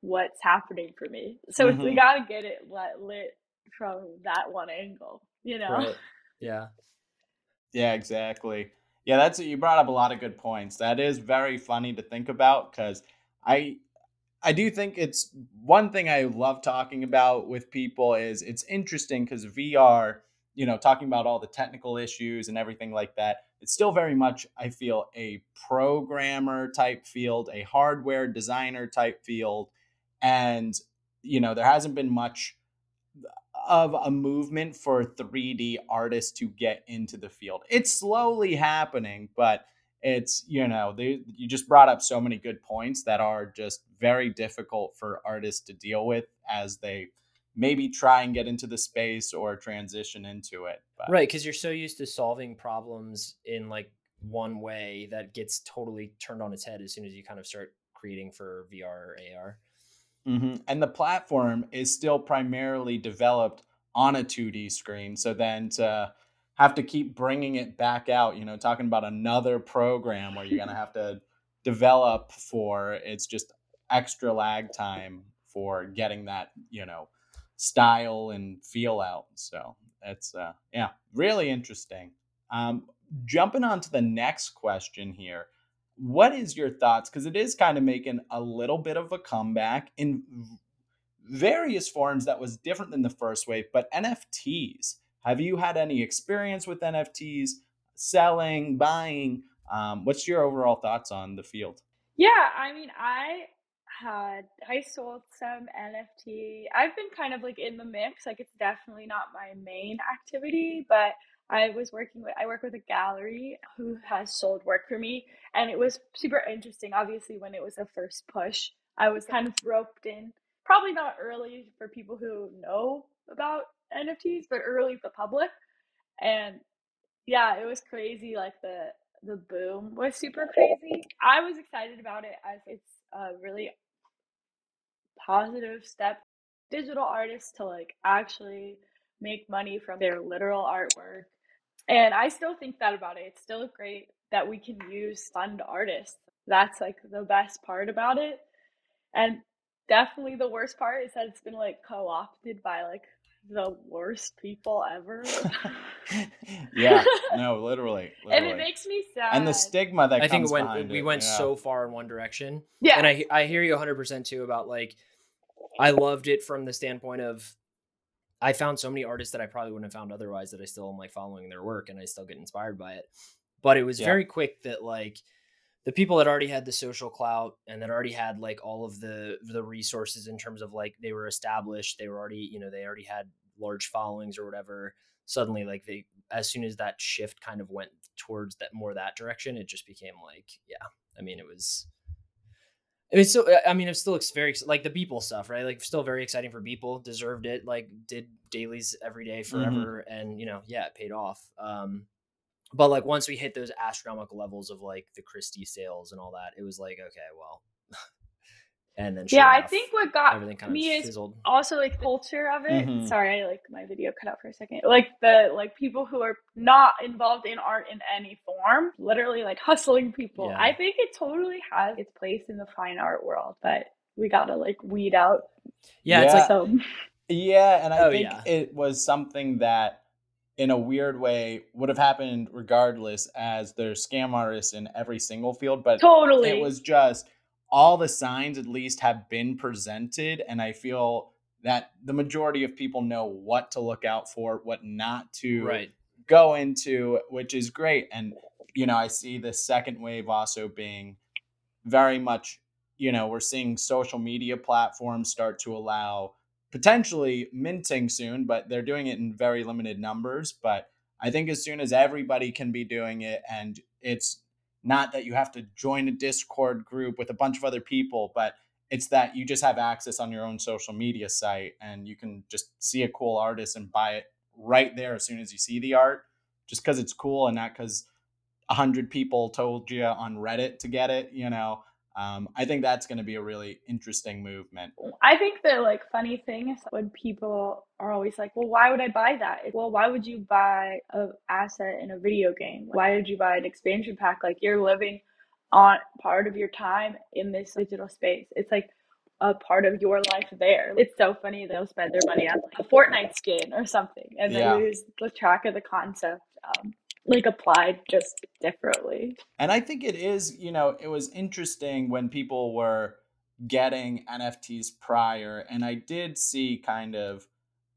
what's happening for me. So mm-hmm. we gotta get it lit from that one angle, you know? Right. Yeah. Yeah, exactly. Yeah, that's you brought up a lot of good points. That is very funny to think about because I I do think it's one thing I love talking about with people is it's interesting because VR, you know, talking about all the technical issues and everything like that, it's still very much, I feel, a programmer type field, a hardware designer type field. And, you know, there hasn't been much of a movement for 3D artists to get into the field. It's slowly happening, but it's you know they you just brought up so many good points that are just very difficult for artists to deal with as they maybe try and get into the space or transition into it. But. Right, because you're so used to solving problems in like one way that gets totally turned on its head as soon as you kind of start creating for VR or AR. Mm-hmm. And the platform is still primarily developed on a 2D screen. So then to have to keep bringing it back out, you know, talking about another program where you're going to have to develop for it's just extra lag time for getting that, you know, style and feel out. So it's, uh, yeah, really interesting. Um, jumping on to the next question here what is your thoughts because it is kind of making a little bit of a comeback in various forms that was different than the first wave but nfts have you had any experience with nfts selling buying? Um, what's your overall thoughts on the field? Yeah i mean i had i sold some nft i've been kind of like in the mix like it's definitely not my main activity but I was working with I work with a gallery who has sold work for me and it was super interesting. Obviously when it was the first push I was kind of roped in probably not early for people who know about NFTs but early the public and yeah it was crazy like the the boom was super crazy I was excited about it as it's a really positive step digital artists to like actually make money from their literal artwork and I still think that about it. It's still great that we can use fund artists. That's like the best part about it. And definitely the worst part is that it's been like co opted by like the worst people ever. yeah, no, literally, literally, And it makes me sad. And the stigma that I think when we went yeah. so far in one direction. Yeah. And I I hear you 100% too about like I loved it from the standpoint of I found so many artists that I probably wouldn't have found otherwise that I still am like following their work and I still get inspired by it. But it was yeah. very quick that like the people that already had the social clout and that already had like all of the the resources in terms of like they were established, they were already, you know, they already had large followings or whatever. Suddenly like they as soon as that shift kind of went towards that more that direction, it just became like, yeah. I mean, it was I mean, still, I mean, it's still looks very like the Beeple stuff, right? Like, still very exciting for Beeple. Deserved it. Like, did dailies every day mm-hmm. forever, mm-hmm. and you know, yeah, it paid off. Um, but like once we hit those astronomical levels of like the Christie sales and all that, it was like, okay, well, and then yeah, I think what got everything me is fizzled. also like culture of it. Mm-hmm. Sorry, I, like my video cut out for a second. Like the like people who are not involved in art in any form, literally like hustling people. Yeah. I think it totally has its place in the fine art world, but we gotta like weed out. Yeah, yeah. it's like so. Yeah, and I oh, think yeah. it was something that in a weird way would have happened regardless as there's scam artists in every single field but totally it was just all the signs at least have been presented and i feel that the majority of people know what to look out for what not to right. go into which is great and you know i see the second wave also being very much you know we're seeing social media platforms start to allow potentially minting soon but they're doing it in very limited numbers but i think as soon as everybody can be doing it and it's not that you have to join a Discord group with a bunch of other people, but it's that you just have access on your own social media site and you can just see a cool artist and buy it right there as soon as you see the art, just because it's cool and not because a hundred people told you on Reddit to get it. You know, Um, I think that's going to be a really interesting movement. I think the like funny thing is when people are always like, "Well, why would I buy that?" Well, why would you buy a asset in a video game? Why did you buy an expansion pack? Like you're living on part of your time in this digital space. It's like a part of your life there. It's so funny they'll spend their money on like a Fortnite skin or something, and they yeah. lose the track of the concept. Um, like applied just differently. And I think it is, you know, it was interesting when people were getting NFTs prior. And I did see kind of,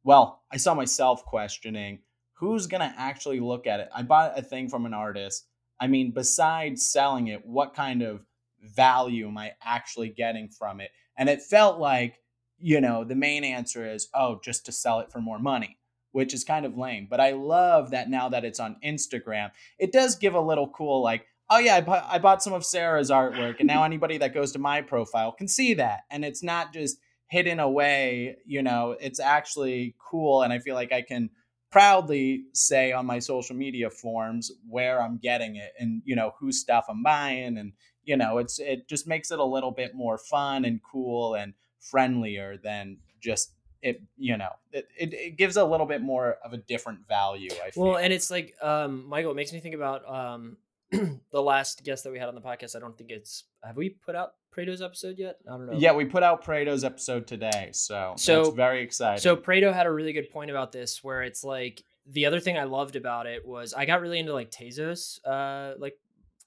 well, I saw myself questioning who's going to actually look at it. I bought a thing from an artist. I mean, besides selling it, what kind of value am I actually getting from it? And it felt like, you know, the main answer is, oh, just to sell it for more money which is kind of lame. But I love that now that it's on Instagram, it does give a little cool, like, oh yeah, I bought, I bought some of Sarah's artwork, and now anybody that goes to my profile can see that. And it's not just hidden away, you know, it's actually cool. And I feel like I can proudly say on my social media forms where I'm getting it and, you know, whose stuff I'm buying. And, you know, it's, it just makes it a little bit more fun and cool and friendlier than just it you know it, it, it, gives a little bit more of a different value i feel. well and it's like um michael it makes me think about um the last guest that we had on the podcast. I don't think it's have we put out Prado's episode yet? I don't know. Yeah we put out Prado's episode today so so it's very exciting. so Prado had a really good point about this where it's like the other thing i loved about it was i got really into like tezos uh like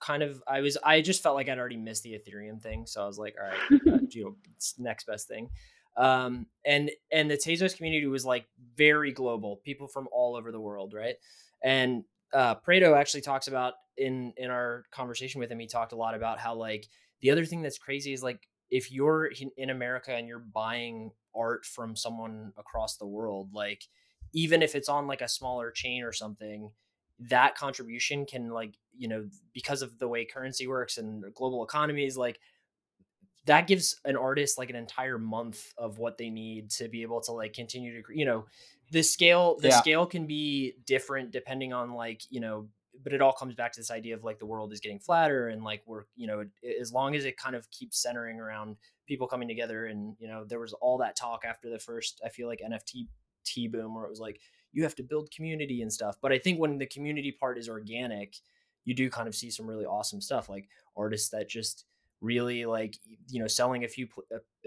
kind of i was i just felt like i'd already missed the ethereum thing so i was like all right uh, you know, next best thing um, and and the Tezos community was like very global, people from all over the world, right? And uh, Prado actually talks about in in our conversation with him, he talked a lot about how like the other thing that's crazy is like if you're in America and you're buying art from someone across the world, like even if it's on like a smaller chain or something, that contribution can like you know because of the way currency works and global economies like that gives an artist like an entire month of what they need to be able to like continue to you know the scale the yeah. scale can be different depending on like you know but it all comes back to this idea of like the world is getting flatter and like we're you know as long as it kind of keeps centering around people coming together and you know there was all that talk after the first i feel like nft t boom where it was like you have to build community and stuff but i think when the community part is organic you do kind of see some really awesome stuff like artists that just really like you know selling a few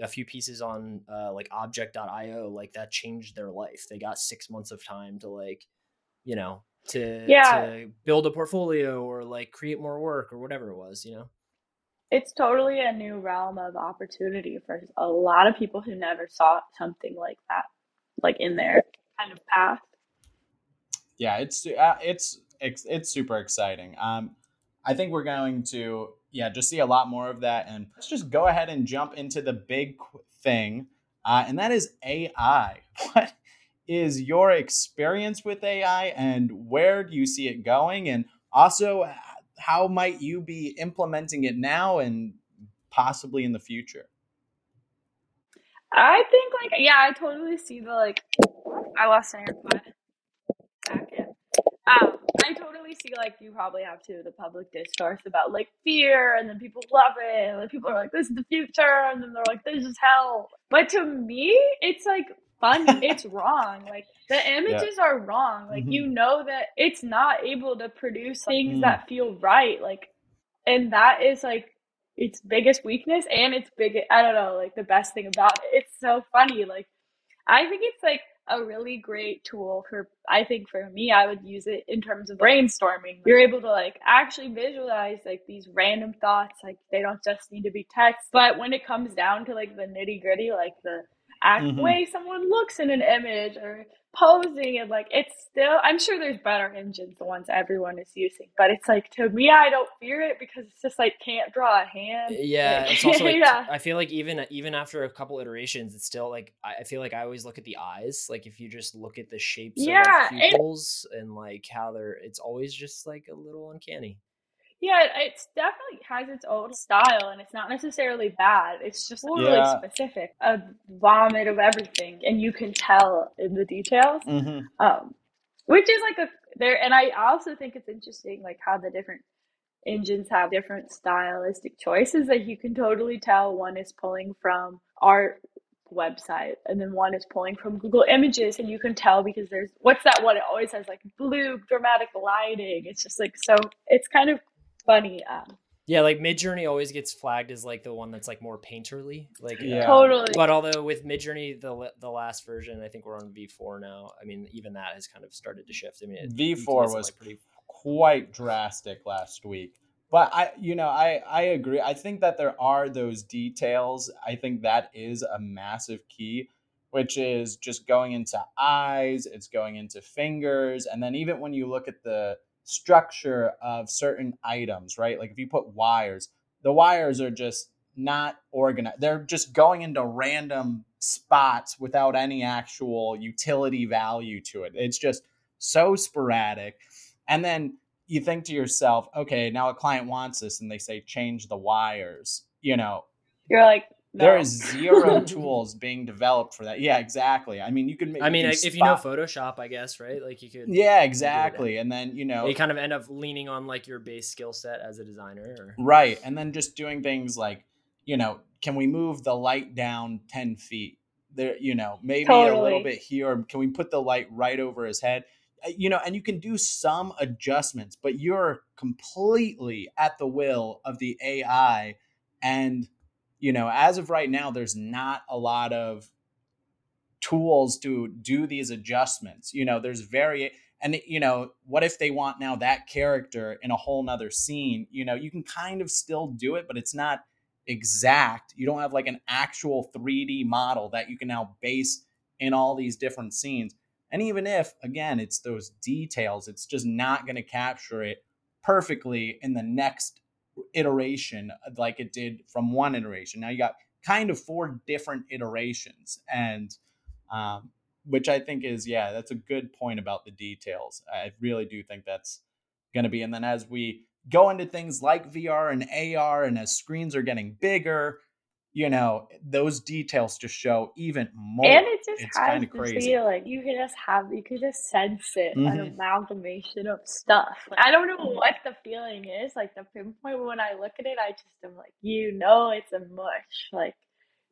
a, few pieces on uh, like object.io like that changed their life. They got six months of time to like you know to yeah. to build a portfolio or like create more work or whatever it was you know? It's totally a new realm of opportunity for a lot of people who never saw something like that like in their kind of path. Yeah it's uh, it's it's, it's super exciting. Um i think we're going to yeah, just see a lot more of that. And let's just go ahead and jump into the big thing, uh, and that is AI. What is your experience with AI, and where do you see it going? And also, how might you be implementing it now and possibly in the future? I think, like, yeah, I totally see the like. I lost my in. Um, I totally see like you probably have to the public discourse about like fear, and then people love it, and then people are like, "This is the future," and then they're like, "This is hell." But to me, it's like fun. it's wrong. Like the images yeah. are wrong. Like mm-hmm. you know that it's not able to produce things mm. that feel right. Like, and that is like its biggest weakness and its big. I don't know. Like the best thing about it. It's so funny. Like I think it's like a really great tool for I think for me I would use it in terms of brainstorming. You're able to like actually visualize like these random thoughts like they don't just need to be text. But when it comes down to like the nitty gritty like the act mm-hmm. way someone looks in an image or posing and like it's still i'm sure there's better engines the ones everyone is using but it's like to me i don't fear it because it's just like can't draw a hand yeah it's also like yeah. i feel like even even after a couple iterations it's still like i feel like i always look at the eyes like if you just look at the shapes yeah, of like pupils and, and like how they're it's always just like a little uncanny yeah, it definitely has its own style, and it's not necessarily bad. It's just really yeah. specific, a vomit of everything, and you can tell in the details. Mm-hmm. Um, which is like a there, and I also think it's interesting, like how the different engines have different stylistic choices. that you can totally tell one is pulling from our website and then one is pulling from Google Images and you can tell because there's what's that one? It always has like blue dramatic lighting. It's just like so it's kind of funny. Um, yeah, like Midjourney always gets flagged as like the one that's like more painterly. Like Yeah. uh, Totally. But although with Midjourney, the the last version, I think we're on V four now. I mean, even that has kind of started to shift. I mean, it, V4 was like, pretty. quite drastic last week. But I, you know, I I agree. I think that there are those details. I think that is a massive key, which is just going into eyes, it's going into fingers, and then even when you look at the structure of certain items, right? Like if you put wires, the wires are just not organized. They're just going into random spots without any actual utility value to it. It's just so sporadic. And then you think to yourself, okay, now a client wants this and they say change the wires. You know, You're like no. there is zero tools being developed for that. Yeah, exactly. I mean, you can make I mean, can like, if you know Photoshop, I guess, right? Like you could. Yeah, exactly. And then, you know, You kind of end up leaning on like your base skill set as a designer. Or... Right. And then just doing things like, you know, can we move the light down 10 feet? There, you know, maybe a little bit here. Can we put the light right over his head? Uh, You know, and you can do some adjustments, but you're completely at the will of the AI. And, you know, as of right now, there's not a lot of tools to do these adjustments. You know, there's very, and you know what if they want now that character in a whole nother scene? You know you can kind of still do it but it's not exact. You don't have like an actual 3d model that you can now base in all these different scenes. And even if again it's those details it's just not going to capture it perfectly in the next iteration like it did from one iteration now you got kind of four different iterations and um, which I think is yeah, that's a good point about the details. I really do think that's going to be. And then as we go into things like VR and AR, and as screens are getting bigger, you know, those details just show even more. and it just it's has kinda the crazy. feeling you can just have you can just sense it an Mhm. amalgamation of stuff i don't know what the feeling is like the pinpoint when i look at it i just am like you know it's a mush like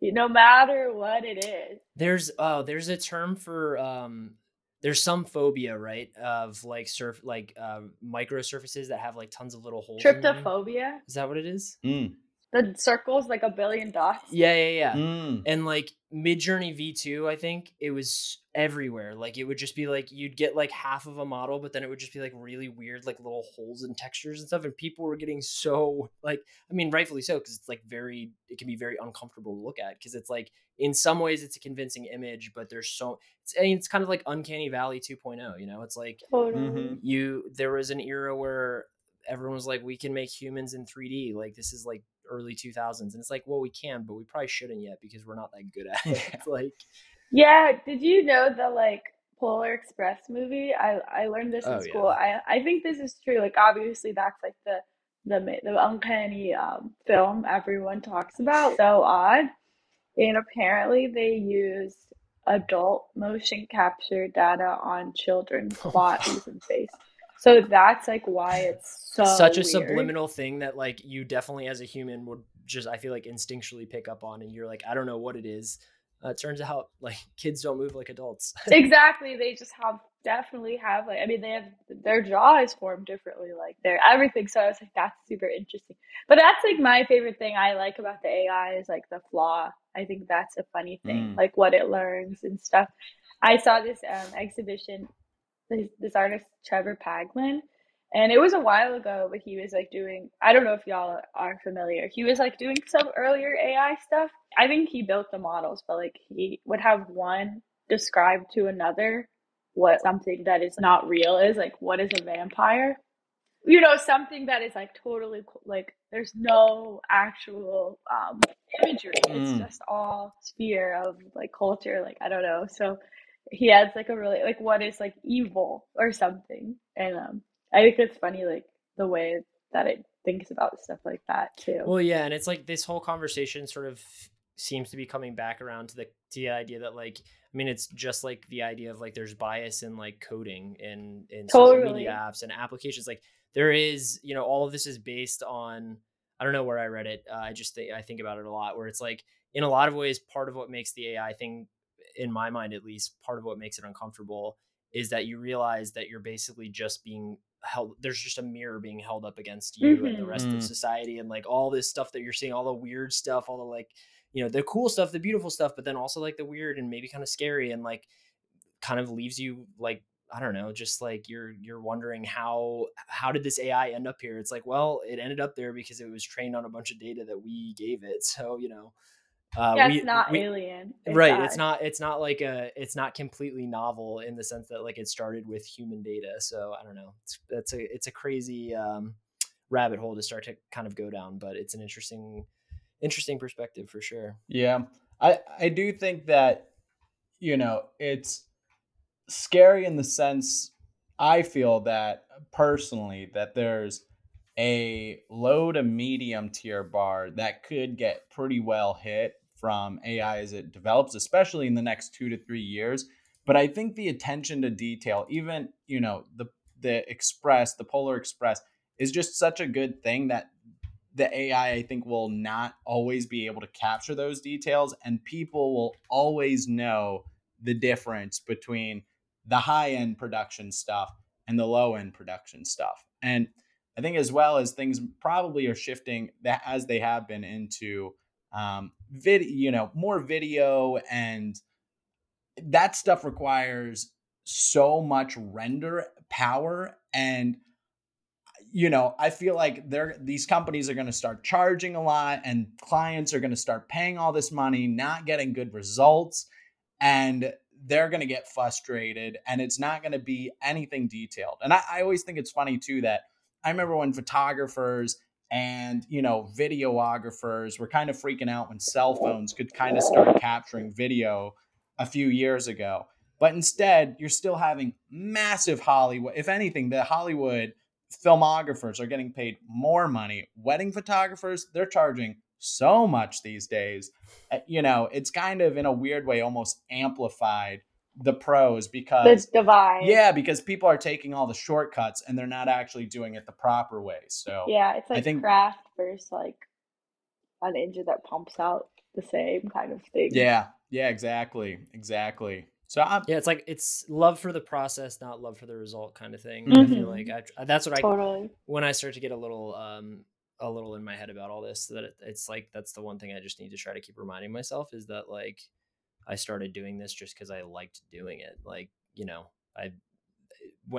you, no matter what it is There's oh, there's a term for um there's some phobia, right? Of like surf like um micro surfaces that have like tons of little holes. in them. tryptophobia Is that what it is? Mm, the circles like a billion dots Yeah, yeah, yeah. mm. And like Midjourney V2, I think it was everywhere. Like it would just be like you'd get like half of a model, but then it would just be like really weird, like little holes and textures and stuff. And people were getting so like, I mean, rightfully so, because it's like very, it can be very uncomfortable to look at because it's like in some ways it's a convincing image, but there's so it's, I mean, it's kind of like Uncanny Valley 2.0. You know, it's like totally Mhm. you there was an era where everyone was like we can make humans in 3d like this is like early 2000s and it's like well we can but we probably shouldn't yet because we're not that good at it like Yeah, did you know the like Polar Express movie? I I learned this in Oh, school. I I think this is true. Like obviously that's like the the the uncanny um, film everyone talks about. So odd, and apparently they used adult motion capture data on children's Oh, bodies and face. So that's like why it's so such a weird. subliminal thing that like you definitely as a human would just i feel like instinctually pick up on and you're like i don't know what it is. Uh, it turns out like kids don't move like adults. Exactly. They just have definitely have like i mean they have their jaw is formed differently like their everything. So i was like that's super interesting. But that's like my favorite thing i like about the ai is like the flaw. I think that's a funny thing Mm. like what it learns and stuff. I saw this um, exhibition this, this artist Trevor Paglen and it was a while ago but he was like doing i don't know if y'all are familiar he was like doing some earlier ai stuff. I think he built the models but like he would have one describe to another what something that is not real is like what is a vampire. You know something that is like totally like there's no actual um imagery. It's Mm. just all sphere of like culture like i don't know. So he has like a really like what is like evil or something and um i think it's funny like the way that it thinks about stuff like that too well yeah and it's like this whole conversation sort of seems to be coming back around to the to the idea that like I mean, it's just like the idea of like there's bias in like coding in in social media apps and applications. Like there is, you know, all of this is based on I don't know where I read it. Uh, I just think I think about it a lot where it's like in a lot of ways part of what makes the AI thing in my mind at least part of what makes it uncomfortable is that you realize that you're basically just being held there's just a mirror being held up against you mm-hmm. and the rest mm-hmm. of society and like all this stuff that you're seeing all the weird stuff all the like you know the cool stuff the beautiful stuff but then also like the weird and maybe kind of scary and like kind of leaves you like I don't know, just like you're you're wondering how how did this AI end up here? It's like, well, it ended up there because it was trained on a bunch of data that we gave it. So, you know, uh, yeah, we, it's not we, alien, it's right? It's not. It's not like a. It's not completely novel in the sense that like it started with human data. So I don't know. It's that's a it's a crazy um, rabbit hole to start to kind of go down, but it's an interesting interesting perspective for sure. Yeah, I I do think that you know it's scary in the sense I feel that personally that there's a low to medium tier bar that could get pretty well hit from AI as it develops, especially in the next two to three years. But I think the attention to detail, even you know the the Express, the Polar Express, is just such a good thing that the AI I think will not always be able to capture those details, and people will always know the difference between the high end production stuff and the low end production stuff. And I think as well as things probably are shifting that as they have been into um, video, you know, more video and that stuff requires so much render power and you know i feel like they're these companies are going to start charging a lot and clients are going to start paying all this money not getting good results and they're going to get frustrated and it's not going to be anything detailed. And I, I, always think it's funny too that I remember when photographers and you know videographers were kind of freaking out when cell phones could kind of start capturing video a few years ago. But instead, you're still having massive Hollywood. If anything, the Hollywood filmographers are getting paid more money. Wedding photographers, they're charging so much these days. Eh, you know, it's kind of in a weird way almost amplified the pros because the divide. Yeah, because people are taking all the shortcuts and they're not actually doing it the proper way. So yeah, it's like I think, craft versus like an engine that pumps out the same kind of thing. Yeah, yeah, exactly, exactly. So I'm, yeah, it's like it's love for the process, not love for the result, kind of thing. Mm-hmm. I feel like I, that's what totally. I when I start to get a little um a little in my head about all this that it, it's like that's the one thing I just need to try to keep reminding myself is that like I started doing this just because I liked doing it. Like you know, I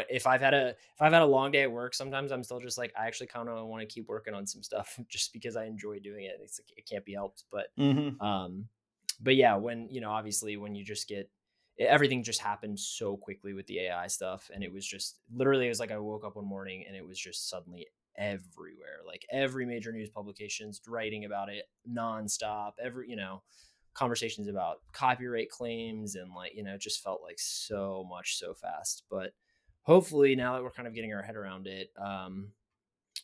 if I've had a if I've had a long day at work, sometimes I'm still just like I actually kind of want to keep working on some stuff just because I enjoy doing it. It's it can't be helped, but mm-hmm. um, but yeah, when you know, obviously, when you just get everything just happened so quickly with the AI stuff, and it was just literally it was like I woke up one morning and it was just suddenly everywhere. Like every major news publications writing about it nonstop. Every you know conversations about copyright claims and like you know it just felt like so much so fast. But hopefully now that we're kind of getting our head around it, um,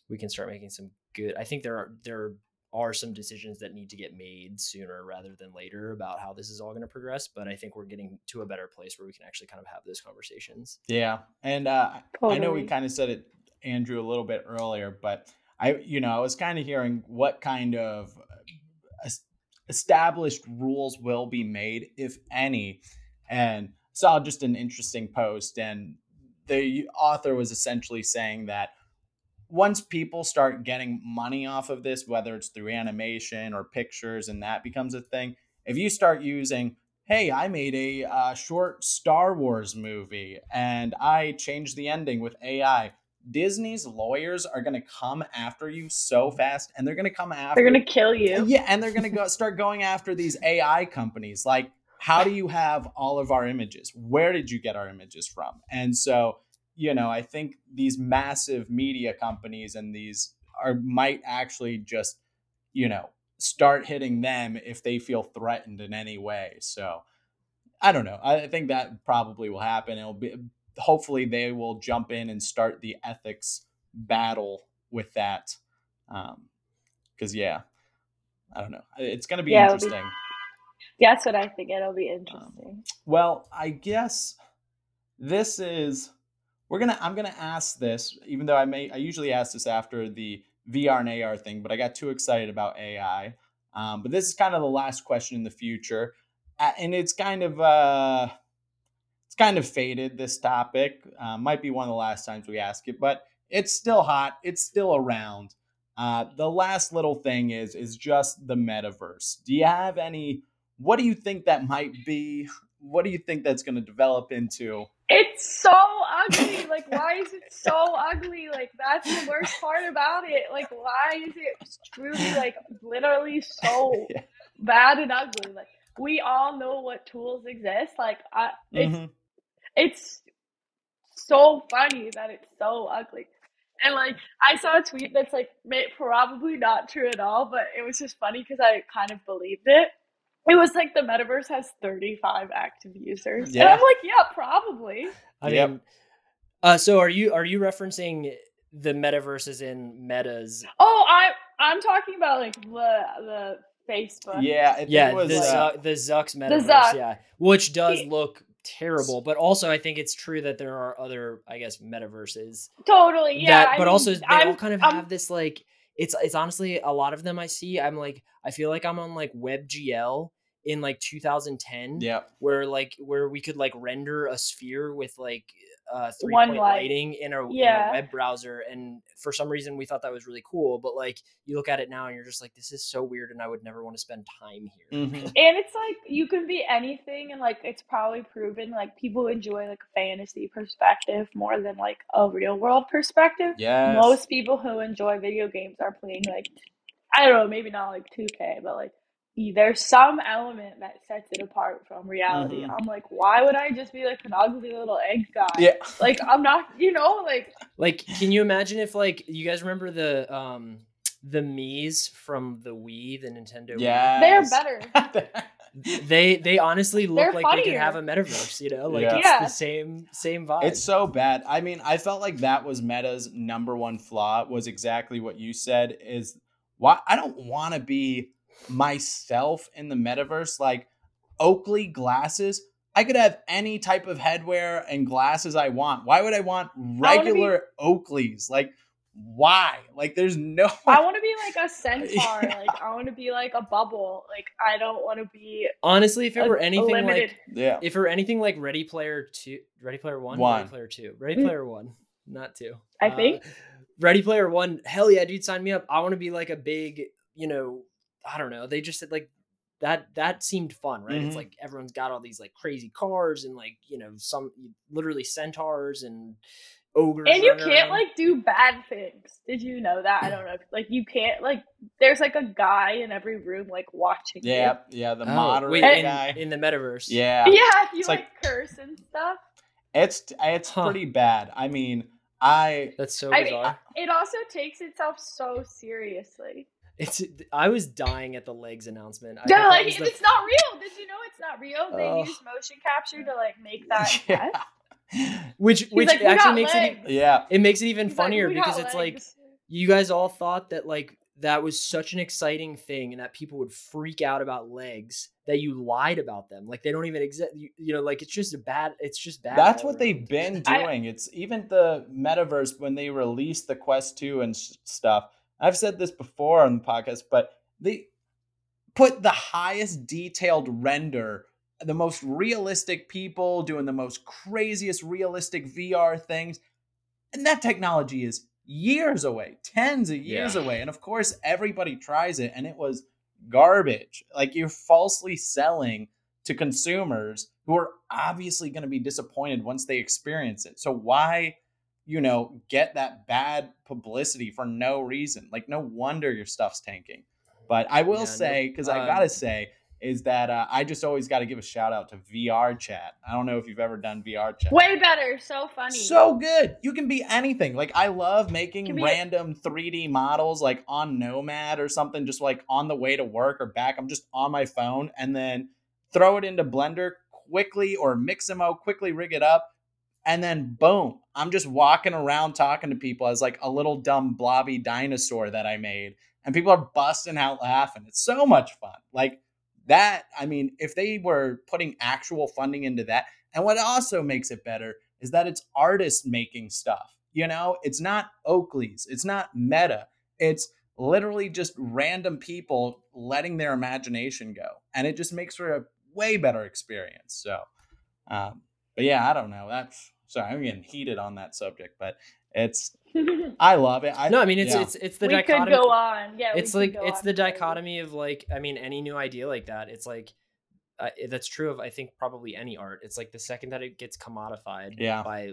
we can start making some good. I think there are there are some decisions that need to get made sooner rather than later about how this is all going to progress. But I think we're getting to a better place where we can actually kind of have those conversations. Yeah, and uh, totally. I know we kind of said it Andrew a little bit earlier, but I, you know, I was kind of hearing what kind of uh, established rules will be made, if any, and saw just an interesting post, and the author was essentially saying that once people start getting money off of this, whether it's through animation or pictures, and that becomes a thing, if you start using hey, I made a uh, short Star Wars movie and I changed the ending with AI. Disney's lawyers are going to come after you so fast and they're going to come after They're going to kill you. Yeah, and they're going to go start going after these AI companies like how do you have all of our images? Where did you get our images from? And so, you know, I think these massive media companies and these are might actually just, you know, start hitting them if they feel threatened in any way. So, I don't know. I think that probably will happen. It'll be hopefully they will jump in and start the ethics battle with that. Um, because yeah, I don't know. It's going to be yeah, interesting. Be, that's what I think. It'll be um, interesting. Um, well, I guess this is we're gonna I'm gonna ask this, even though I may I usually ask this after the VR and AR thing, but I got too excited about AI. Um, but this is kind of the last question in the future, and it's kind of uh, kind of faded. This topic uh, might be one of the last times we ask it, but it's still hot. It's still around. Uh, the last little thing is is just the metaverse. Do you have any? What do you think that might be? What do you think that's going to develop into? It's so ugly. Like, why is it so ugly? Like, that's the worst part about it. Like, why is it truly, like, literally so yeah. bad and ugly? Like, we all know what tools exist. Like, I, it's mm-hmm. It's so funny that it's so ugly. And like, I saw a tweet that's like probably not true at all, but it was just funny because I kind of believed it. It was like the metaverse has 35 active users. Yeah. And I'm like, yeah, probably. I yep. mean, uh, so are you are you referencing the metaverse as in metas? Oh, I I'm talking about like the the Facebook. Yeah, yeah, was, the, uh, the Zuck's metaverse. The Zuck. Yeah, which does he, look terrible, but also I think it's true that there are other, I guess, metaverses. Totally, yeah. That, but mean, also they I'm, all kind of I'm, have this like it's it's honestly a lot of them I see. I'm like I feel like I'm on like WebGL in like 2010. Yeah, where like where we could like render a sphere with like uh, three One point light. lighting in a, yeah. in a, web browser, and for some reason we thought that was really cool. But like you look at it now, and you're just like, this is so weird, and I would never want to spend time here. Mm-hmm. and it's like you can be anything, and like it's probably proven like people enjoy like a fantasy perspective more than like a real world perspective. Yeah, most people who enjoy video games are playing like I don't know, maybe not like 2K, but like there's some element that sets it apart from reality. Mm-hmm. I'm like, why would I just be like an ugly little egg guy? Yeah. Like I'm not, you know, like like can you imagine if like you guys remember the um the Mii's from the Wii, the Nintendo yeah They're better. they they honestly look They're like funnier. they could have a metaverse, you know? Like yeah. it's yeah. the same same vibe. It's so bad. I mean, I felt like that was Meta's number one flaw was exactly what you said is why I don't want to be myself in the metaverse, like Oakley glasses, I could have any type of headwear and glasses I want. Why would I want regular I be, Oakleys? Like, why? Like, there's no. I want to be like a centaur. yeah. Like, I want to be like a bubble. Like, I don't want to be. Honestly, if it a, were anything like, yeah, if it were anything like Ready Player Two, Ready Player One, one. Ready Player Two, Ready hmm. Player One, not two. I uh, think. Ready Player One, hell yeah, dude, sign me up. I want to be like a big, you know, I don't know. They just said like that that seemed fun, right? Mm-hmm. It's like everyone's got all these like crazy cars and like you know some literally centaurs and ogres. And you can't around. like do bad things. Did you know that? I don't know. Like you can't like there's like a guy in every room like watching. Yeah, you. yeah, the oh, moderator wait, guy in, in, the metaverse. Yeah, yeah. If you it's like, like curse and stuff. It's it's huh. pretty bad. I mean, I that's so bizarre. I mean, it also takes itself so seriously. It's I was dying at the legs announcement. I yeah, like the... it's not real. Did you know it's not real? They uh, use motion capture to like make that yeah. Which which like, actually makes legs. it yeah. It makes it even He's funnier like, because it's legs. like you guys all thought that like that was such an exciting thing and that people would freak out about legs that you lied about them like they don't even exist you, you, know like it's just a bad it's just bad that's what around. they've been doing I, it's even the metaverse when they released the quest 2 and stuff I've said this before on the podcast, but they put the highest detailed render, the most realistic people doing the most craziest realistic VR things. And that technology is years away, tens of years yeah. away. And of course, everybody tries it and it was garbage. Like you're falsely selling to consumers who are obviously going to be disappointed once they experience it. So why you know, get that bad publicity for no reason. Like, no wonder your stuff's tanking. But I will yeah, say, because no, I gotta um, say, is that uh, I just always got to give a shout out to VRChat. I don't know if you've ever done VR chat. Way better, so funny, so good. You can be anything. Like I love making random 3D models, like on Nomad or something, just like on the way to work or back. I'm just on my phone and then throw it into Blender quickly or Mixamo, quickly rig it up, and then boom, I'm just walking around talking to people as like a little dumb blobby dinosaur that I made. And people are busting out laughing. It's so much fun. Like that, I mean, if they were putting actual funding into that, and what also makes it better is that it's artists making stuff. You know, it's not Oakley's, it's not Meta. It's literally just random people letting their imagination go. And it just makes for a way better experience. So, um, but yeah, I don't know. That's sorry, I'm getting heated on that subject, but it's I love it. I, no, I mean it's yeah. it's it's the we dichotomy. could go on. Yeah, it's like it's the dichotomy of like I mean any new idea like that. It's like uh, that's true of I think probably any art. It's like the second that it gets commodified yeah. by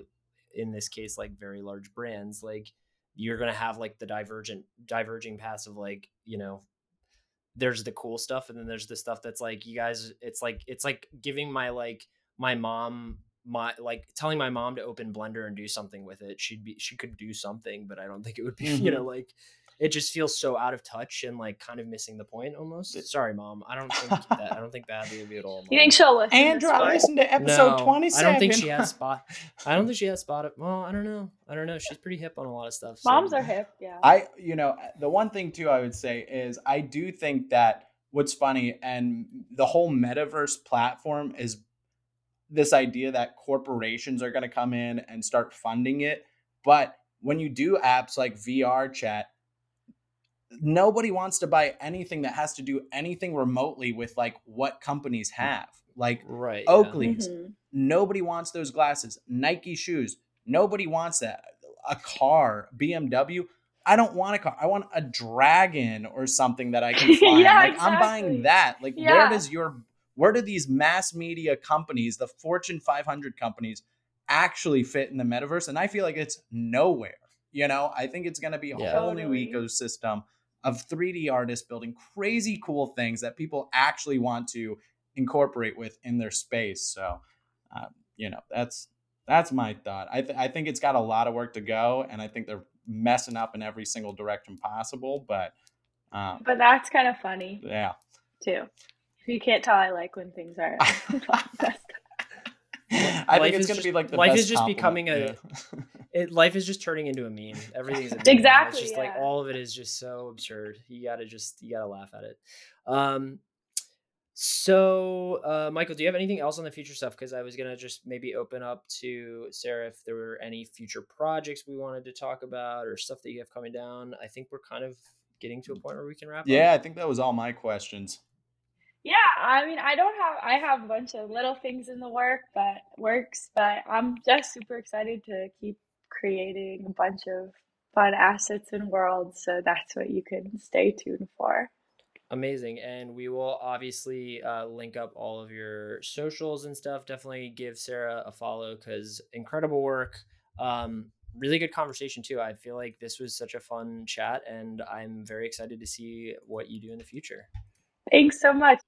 in this case like very large brands, like you're gonna have like the divergent diverging paths of like you know there's the cool stuff and then there's the stuff that's like you guys it's like it's like giving my like my mom my like telling my mom to open blender and do something with it she'd be she could do something but i don't think it would be mm-hmm. you know like it just feels so out of touch and like kind of missing the point almost. Sorry, mom. I don't think that. I don't think badly of you at all. Mom. You think she'll listen? Andrew, I listened to episode no, twenty seven. I don't think she has spot. I don't think she has spot. Well, I don't know. I don't know. She's pretty hip on a lot of stuff. So. Moms are hip. Yeah. I, you know, the one thing too I would say is I do think that what's funny and the whole metaverse platform is this idea that corporations are going to come in and start funding it. But when you do apps like VRChat, nobody wants to buy anything that has to do anything remotely with like what companies have. Like right, Oakley's, yeah. mm-hmm. nobody wants those glasses. Nike shoes, nobody wants that. A car, BMW, I don't want a car. I want a dragon or something that I can fly. yeah, like exactly. I'm buying that. Like yeah. where does your where do these mass media companies, the Fortune 500 companies, actually fit in the metaverse? And I feel like it's nowhere. You know, I think it's going to be a yeah. whole new ecosystem of 3D artists building crazy cool things that people actually want to incorporate with in their space. So, uh, you know, that's that's my thought. I th- I think it's got a lot of work to go, and I think they're messing up in every single direction possible. But um, but that's kind of funny. Yeah. Too. You can't tell I like when things are. I life think it's going to be like the life is just compliment. becoming a. Yeah. it, life is just turning into a meme. Everything's a meme. exactly. It's just yeah. like all of it is just so absurd. You gotta just you gotta laugh at it. Um, so, uh, Michael, do you have anything else on the future stuff? Because I was gonna just maybe open up to Sarah if there were any future projects we wanted to talk about or stuff that you have coming down. I think we're kind of getting to a point where we can wrap. Yeah, up. I think that was all my questions. Yeah, I mean, I don't have I have a bunch of little things in the work, but works, but I'm just super excited to keep creating a bunch of fun assets and worlds. So that's what you can stay tuned for. Amazing. And we will obviously uh, link up all of your socials and stuff. Definitely give Sarah a follow because incredible work. Um, really good conversation, too. I feel like this was such a fun chat, and I'm very excited to see what you do in the future. Thanks so much.